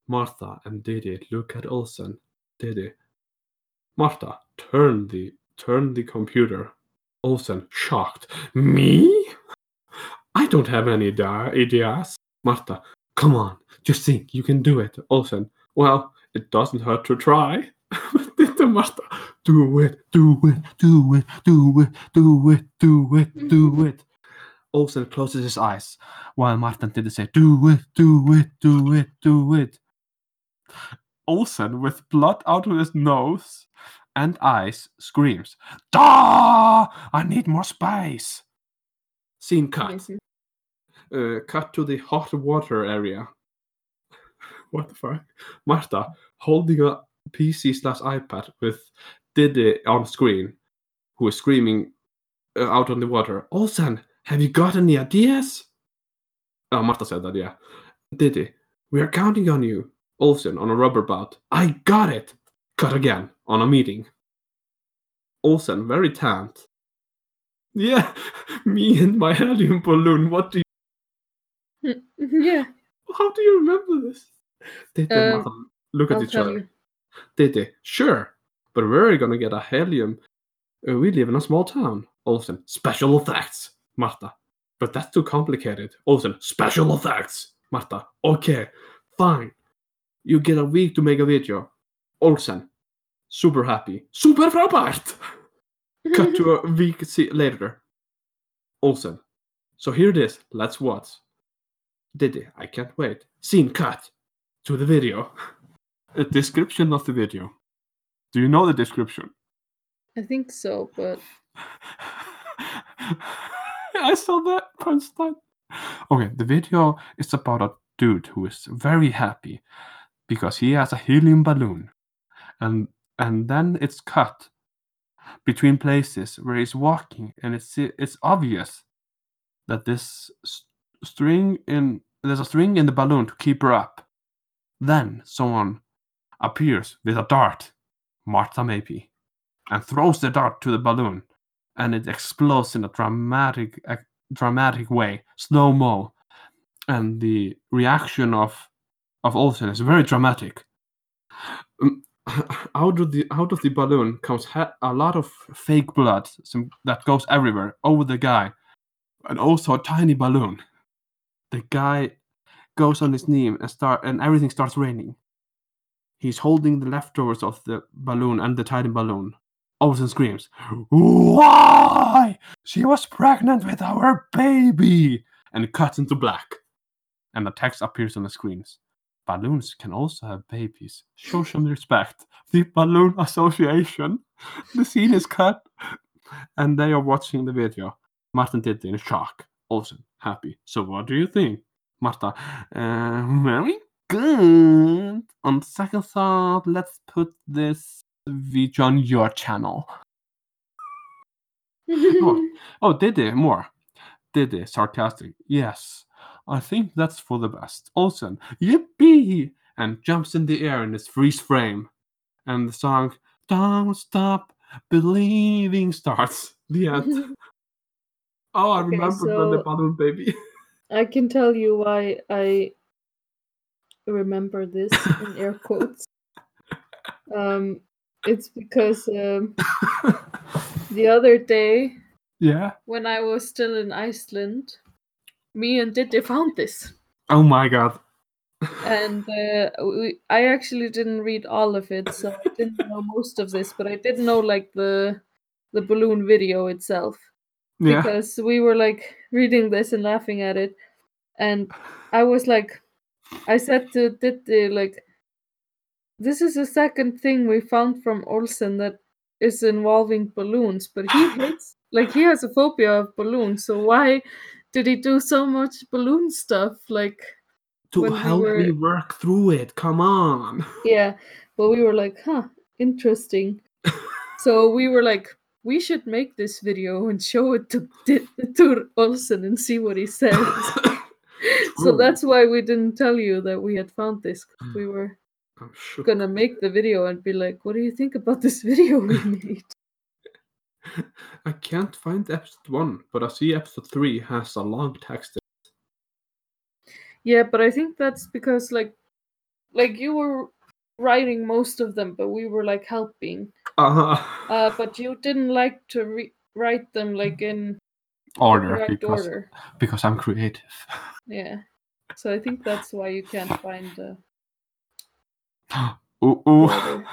Martha and Diddy look at Olsen. Diddy. Martha, turn the turn the computer. Olsen, shocked. Me? I don't have any ideas. Martha, come on, just think you can do it. Olsen, well, it doesn't hurt to try. Martha, do it, do it, do it, do it, do it, do it, do it. Olsen closes his eyes while Martin did say, Do it, do it, do it, do it. Olsen, with blood out of his nose and eyes, screams, Da! I need more spice. Scene cut. Uh, cut to the hot water area. What the fuck? Marta holding a PC slash iPad with Diddy on screen, who is screaming uh, out on the water. Olsen, have you got any ideas? Oh, Marta said that, yeah. Diddy, we are counting on you. Olsen on a rubber bout. I got it! Cut again on a meeting. Olsen, very tanned. Yeah, me and my helium balloon. What do you. yeah, How do you remember this? Diddy and Um, Marta look at I'll each other. you. Diddy, sure, but where are you gonna get a helium? Uh, we live in a small town. Olsen, special effects. Marta, but that's too complicated. Olsen, special effects. Marta, okay, fine. You get a week to make a video. Olsen, super happy. Super frábært! Cut to a week later. Olsen, so here it is. Let's watch. Diddy, I can't wait. Scene cut to the video. A description of the video. Do you know the description? I think so, but I saw that punchline. Okay, the video is about a dude who is very happy because he has a helium balloon, and and then it's cut between places where he's walking, and it's it's obvious that this string in there's a string in the balloon to keep her up. Then someone appears with a dart, Martha maybe, and throws the dart to the balloon, and it explodes in a dramatic, a dramatic way, slow mo, and the reaction of of Olsen is very dramatic. Um, out of the out of the balloon comes a lot of fake blood some, that goes everywhere over the guy, and also a tiny balloon. The guy goes on his knee and start and everything starts raining. He's holding the leftovers of the balloon and the tiny balloon. Olsen screams, Why? She was pregnant with our baby! And cuts into black. And the text appears on the screens. Balloons can also have babies. Show some respect. The Balloon Association. The scene is cut. And they are watching the video. Martin did in shock. Olsen, happy. So what do you think? Marta, uh, very good. On second thought, let's put this video on your channel. Oh, Diddy, more. Diddy, sarcastic. Yes, I think that's for the best. Olsen, yippee! And jumps in the air in his freeze frame. And the song, Don't Stop Believing, starts. The end. Oh, I Okay, remember when the so- balloon baby. I can tell you why I remember this in air quotes. Um, it's because um, the other day yeah. when I was still in Iceland, me and Diddy found this, Oh my god. and uh, we, I actually didn't read all of it, so I didn't know most of this, but I did know like the the balloon video itself. yeah. because we were like reading this and laughing at it and i was like i said to Diddy like this is the second thing we found from olsen that is involving balloons but he hates like he has a phobia of balloons so why did he do so much balloon stuff like to when we help me work through it. Come on. yeah but we were like huh interesting so we were like we should make this video and show it to to olsen and see what he says so that's why we didn't tell you that we had found this we hmm. were I'm shook. gonna make the video and be like what do you think about this video we made I can't find episode one, but I see episode three has a long text. yeah but i think that's because like like you were writing most of them but we were like helping Uh, huh. uh but you didn't like to re- write them like in order correct because order because I'm creative. yeah so i think that's why you can't find the Ooh, ooh.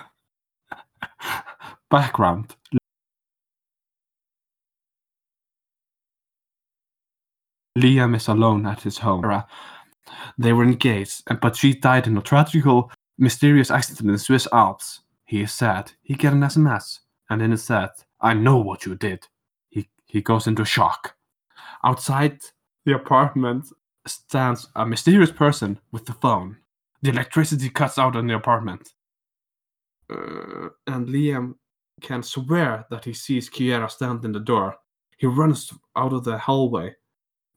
Background. Liam is alone at his home. They were engaged, and but she died in a tragical, mysterious accident in the Swiss Alps. He is sad. He get an SMS, and then it said, "I know what you did." He he goes into shock. Outside the apartment stands a mysterious person with the phone. The electricity cuts out in the apartment. Uh, and Liam can swear that he sees Kiera stand in the door. He runs out of the hallway,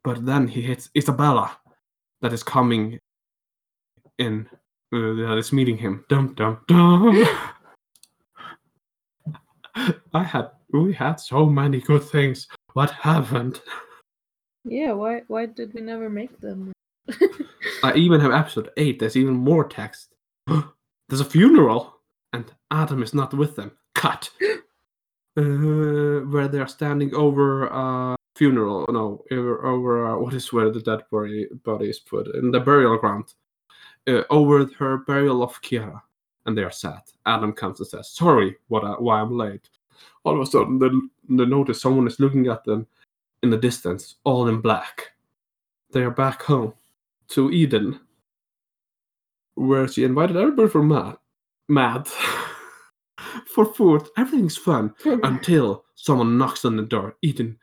but then he hits Isabella, that is coming in uh, that is meeting him. Dum dum dum. I had we had so many good things. What happened? Yeah, why why did we never make them? I even have episode eight. There's even more text. There's a funeral, and Adam is not with them. Cut. Uh, where they're standing over a funeral. No, over, over uh, what is where the dead body body is put in the burial ground. Uh, over her burial of Kiara, and they are sad. Adam comes and says, "Sorry, what I, why I'm late." All of a sudden, they, they notice someone is looking at them in the distance, all in black. They are back home to Eden, where she invited everybody for mad, mad for food. Everything's fun until someone knocks on the door. Eden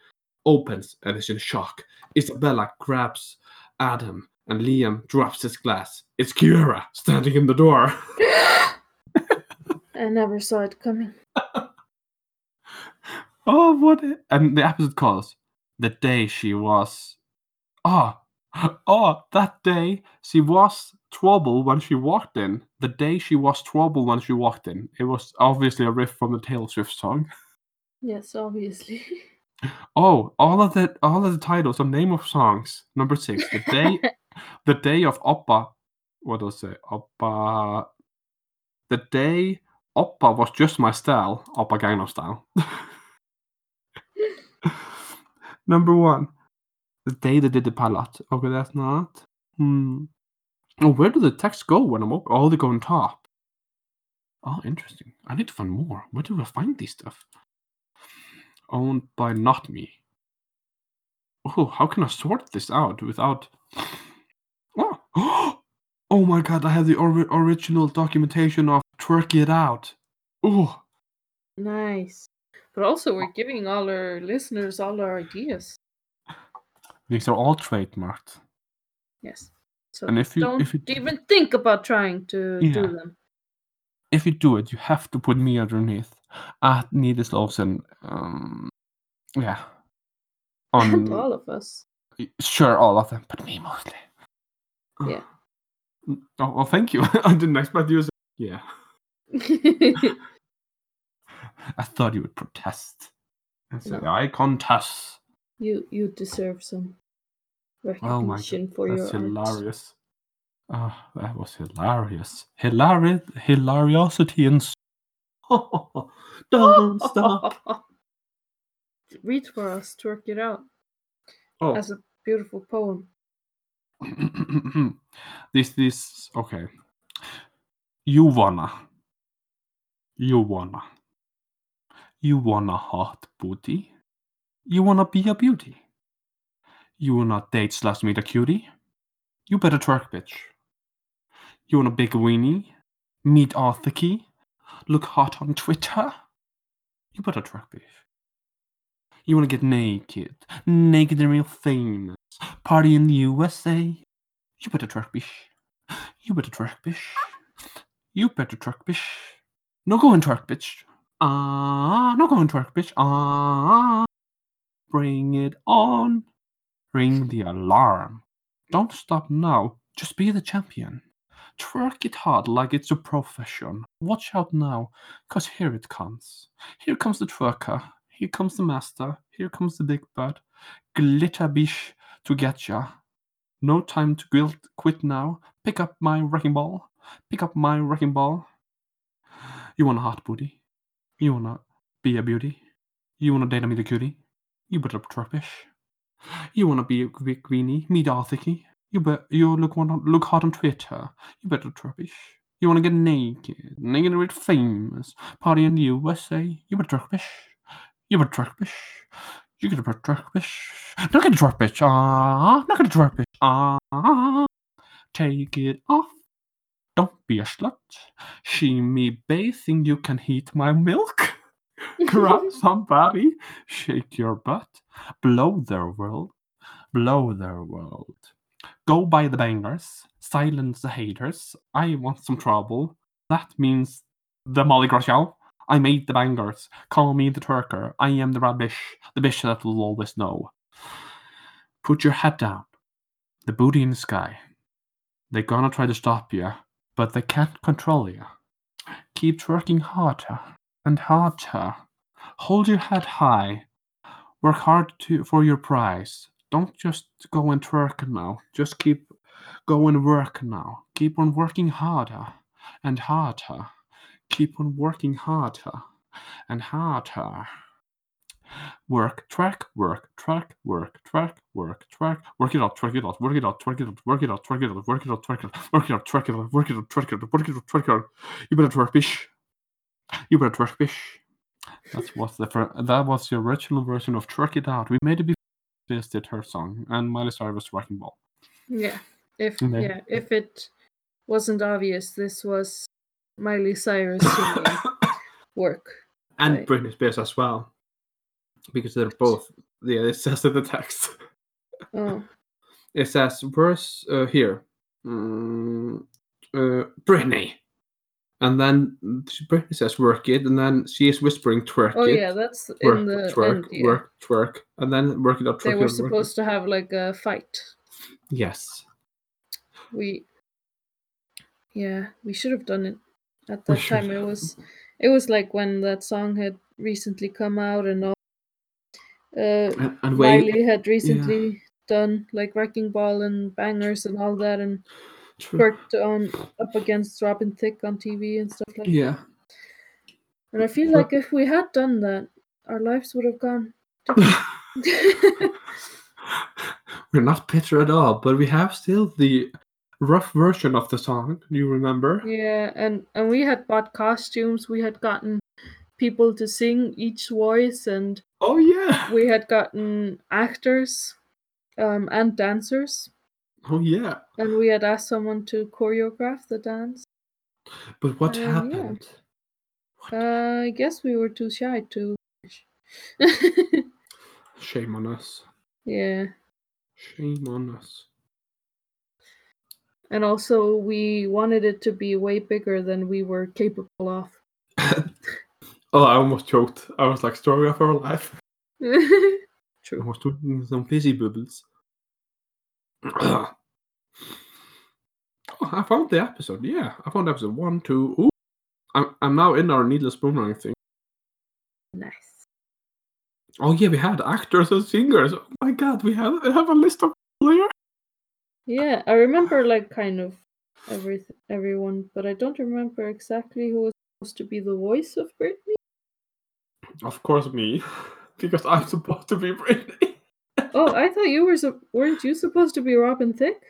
opens and is in shock. Isabella grabs Adam and Liam drops his glass. It's Kiara standing in the door. I never saw it coming. oh, what? And the episode calls the day she was. Oh, oh, that day she was trouble when she walked in. The day she was trouble when she walked in. It was obviously a riff from the Taylor Swift song. Yes, obviously. Oh, all of the all of the titles of name of songs. Number six, the day, the day of Oppa. What does it? Oppa. The day Oppa was just my style. Oppa Gangnam Style. Number one, the day they did the pilot. Okay, that's not. Hmm. Oh, where do the texts go when I'm up? Oh, they go on top. Oh, interesting. I need to find more. Where do I find these stuff? Owned by not me. Oh, how can I sort this out without? Oh, oh my god! I have the ori- original documentation of Twerk It Out. Oh, nice. But also, we're giving all our listeners all our ideas. These are all trademarked. Yes. So And if you- don't if you- even think about trying to Yeah. do them. If you do it, you have to put me underneath at Needless Lawson. Um, yeah. And On all of us. sure, all of them, but me mostly. Yeah. Oh, well, thank you. I didn't expect you. to say- Yeah. I thought you would protest and say, No. "I contest." You you deserve some Oh my recognition god, for your that's art. hilarious. Oh, that was hilarious. Hilarious, hilariosity and. Don't stop. Read for us, twerk it out Oh, as a beautiful poem. this this okay. You wanna. You wanna. You wanna hot booty. You wanna be a beauty. You wanna date slash meet a cutie. You better twerk, bitch. You want a big weenie? Meet Arthur Key? Look hot on Twitter? You better twerk, bitch. You wanna get naked? Naked and real famous? Party in the USA? You better twerk, bitch. You better twerk, bitch. You better twerk, bitch. No going twerk, bitch. Ah, no going twerk, bitch. Ah, bring it on. Ring the alarm. Don't stop now. Just be the champion. Twerk it hard like it's a profession. Watch out now, cause here it comes. Here comes the twerker. Here comes the master. Here comes the big bird. Glitter bish to get ya. No time to guilt quit now. Pick up my wrecking ball. Pick up my wrecking ball. You want a hot booty? You wanna be a beauty? You wanna date a meet a cutie? You better twerk bish. You wanna be a quick weenie? Meet Arthur You bet you look want look hot on Twitter. You better bish. You wanna get naked, naked rich famous, party in the USA. You better bish. You better bish. You better twerk bish. Not gonna twerk bish. Ah, not gonna twerk bish. Ah, take it off. Don't be a slut. See me bathing, you can heat my milk. Grab somebody, shake your butt, blow their world, blow their world. Go buy the bangers, silence the haters. I want some trouble. That means the Molly Groschel. I made the bangers. Call me the twerker. I am the rubbish, the bitch that will always know. Put your head down. The booty in the sky. They're gonna try to stop you, but they can't control you. Keep working harder and harder. Hold your head high. Work hard to for your prize. Don't just go and twerk now. Just keep going work now. Keep on working harder and harder. Keep on working harder and harder. Work, track, work, track, work, track, work, track. Work it out, track it out, work it out, track it out, work it out, track it out, work it out, track it out, work it out, track it out, work it out, track it out, work it out, track it out. You better twerk, bish. You better twerk, bish. That was the fir- that was the original version of Twerk It Out. We made it before this did her song, and Miley Cyrus Wrecking Ball. Yeah. If Okay. yeah, if it wasn't obvious, this was Miley Cyrus singing work. and Right. Britney Spears as well, because they're both. Yeah, it says in the text. Oh. It says verse uh, here, mm, uh, Britney, and then Britney says work it, and then she is whispering twerk Oh it. yeah, that's Work, in the twerk, end. Yeah. work, twerk, and then work it out. They twerk were out, work it. supposed to have like a fight. Yes, We Yeah, we should have done it at that time. It was it was like when that song had recently come out and all uh and, and Miley had recently done like Wrecking Ball and Bangerz and all that and. Worked on up against Robin Thicke on TV and stuff like that. yeah. And I feel like if we had done that, our lives would have gone. We're not bitter at all, but we have still the rough version of the song. Do you remember? yeah, and and we had bought costumes. We had gotten people to sing each voice, and Oh yeah. we had gotten actors um, and dancers, Oh yeah. and we had asked someone to choreograph the dance. But what Um, yeah. happened? Uh, I guess we were too shy to. Shame on us. yeah, Shame on us. and also we wanted it to be way bigger than we were capable of. Oh, I almost choked. I was like, story of our life. I was doing some fizzy bubbles. Oh, I found the episode. Yeah, I found episode one, two. Ooh. I'm, I'm now in our needless boomerang thing. Nice. Oh yeah, we had actors and singers. Oh my god, we have we have a list of here. Yeah, I remember like kind of every everyone, but I don't remember exactly who was supposed to be the voice of Britney. Of course, me, because I'm supposed to be Britney. Oh, I thought you were. Weren't you supposed to be Robin Thicke?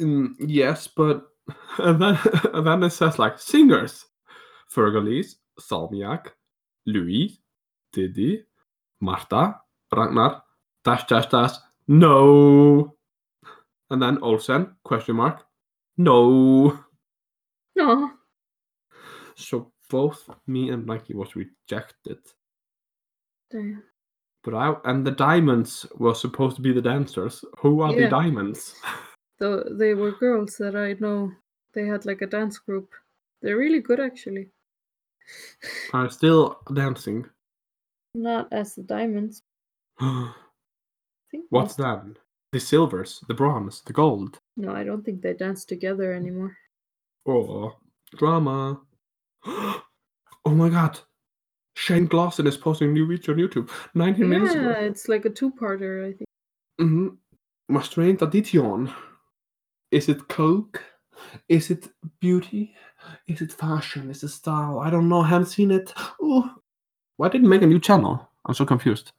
Mm, yes, but and then and then it says like singers: Fergalise, Salmiak, Louis, Diddy, Marta, Ragnar, dash dash dash. No. And then Olsen question mark. No. No. So both me and Blanky was rejected. Damn. But I and the diamonds were supposed to be the dancers. Who are Yeah. the diamonds? Though they were girls that I know. They had like a dance group. They're really good actually. Are still dancing. Not as the diamonds. What's that? The silvers, the bronze, the gold. No, I don't think they dance together anymore. Oh, drama. oh my god. Shane Glossin is posting a new video on YouTube 19 minutes Yeah, it's like a two-parter. I think. Mm-hmm. Maastricht addition. Is it Coke? Is it beauty? Is it fashion? Is it style? I don't know. I haven't seen it. Oh, why didn't he make a new channel? I'm so confused.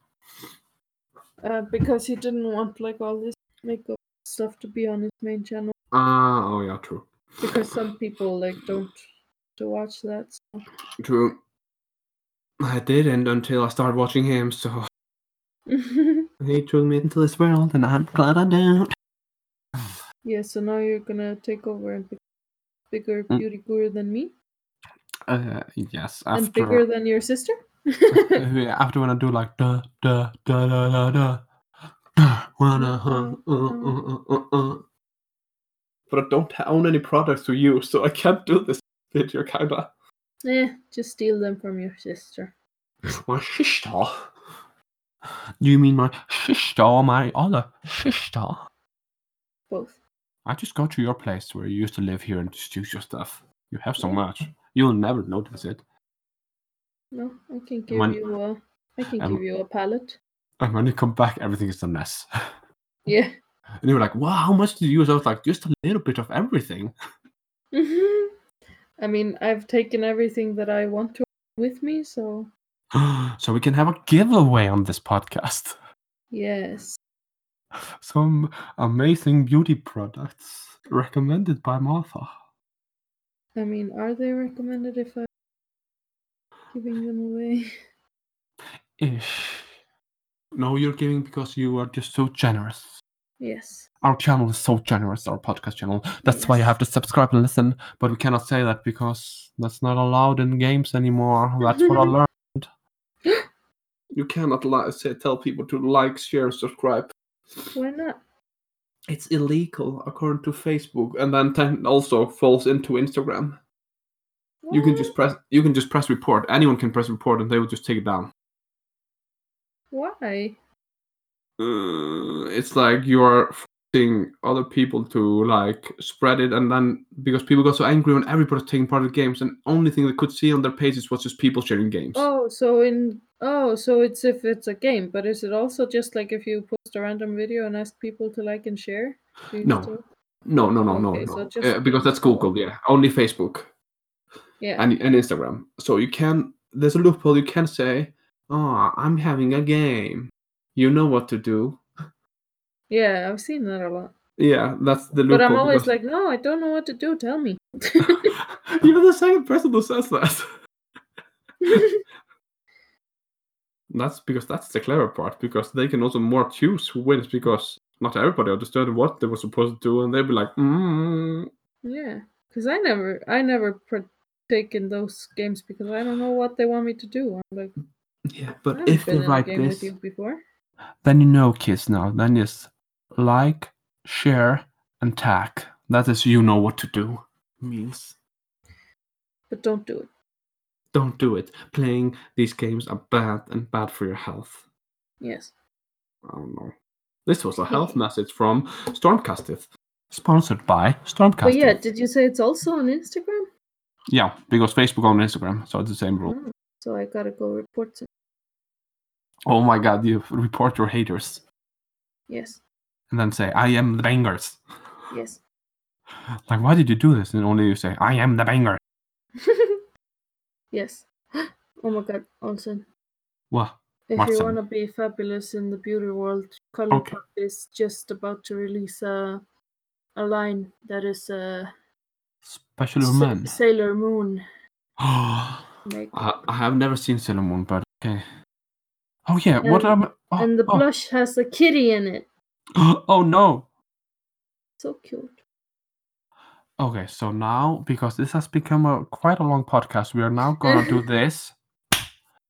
Uh, because he didn't want like all this makeup stuff to be on his main channel. Ah, oh yeah, true. Because some people like don't to watch that. So. True. I didn't until I started watching him, so he took me into this world, and I'm glad I don't. yeah, so now you're gonna take over and be bigger Mm. beauty guru than me, Uh, yes, After... and bigger than your sister. after when I do like da da da da da da, da wanna huh, uh, uh, uh, uh, uh. But I don't own any products to use, so I can't do this video, kinda. Eh, just steal them from your sister. My sister. Do you mean my sister or my other sister? Both. I just go to your place where you used to live here and just use your stuff. You have so Yeah. much. You'll never notice it. No, I can give When- you a. I can Um, give you a palette. And when you come back, everything is a mess. Yeah. And you were like, wow, how much did you use? I was like, just a little bit of everything. hmm I mean, I've taken everything that I want to with me, so so we can have a giveaway on this podcast. yes. Some amazing beauty products recommended by Martha. I mean, are they recommended if I'm giving them away? Ish. No, you're giving because you are just so generous. Yes. Our channel is so generous, our podcast channel. That's why you have to subscribe and listen. But we cannot say that because that's not allowed in games anymore. That's what I learned. you cannot li- say, tell people to like, share, subscribe. Why not? It's illegal according to Facebook, and then ten also falls into Instagram. You can just press. You can just press report. Anyone can press report, and they will just take it down. Why? Uh, it's like you are forcing other people to like spread it and then because people got so angry when everybody's taking part of games and only thing they could see on their pages was just people sharing games. Oh, so in oh, so it's if it's a game, but is it also just like if you post a random video and ask people to like and share? No. no no no no Okay, no. so just- Uh, because that's google yeah. Only facebook. Yeah. and, and instagram. So you can there's a loophole you can say oh i'm having a game you know what to do yeah, I've seen that a lot. yeah that's the loophole But I'm always because- like, no, I don't know what to do. Tell me. you're the second person who says that That's because that's the clever part because they can also more choose who wins because not everybody understood what they were supposed to do and they'd be like, mm, yeah, because I never, I never partake in those games because I don't know what they want me to do. I'm like, yeah. But if they write this, with you before. Then you know, kids. Now, then just like, share, and tag. That is, you know what to do. Means But don't do it. don't do it. Playing these games are bad and bad for your health. Yes. I don't know. This was a health message from Stormkastið, sponsored by Stormkastið. But yeah, did you say it's also on Instagram? Yeah, because Facebook on Instagram, so it's the same rule. Oh, so I gotta go report it. Oh my god, you report your haters Yes. and then say, I am the bangers. Yes. Like, why did you do this? And only you say, I am the banger. yes. Oh my god, Olsen. What? If Watson. you want to be fabulous in the beauty world, Colin Okay. Pop is just about to release a, a line that is a Special Sa- man. Sailor Moon I. I have never seen Sailor Moon, but okay. Oh yeah, what am um, oh, and the oh. blush has a kitty in it. oh no. So cute. Okay, so now because this has become a quite a long podcast, we are now gonna do this.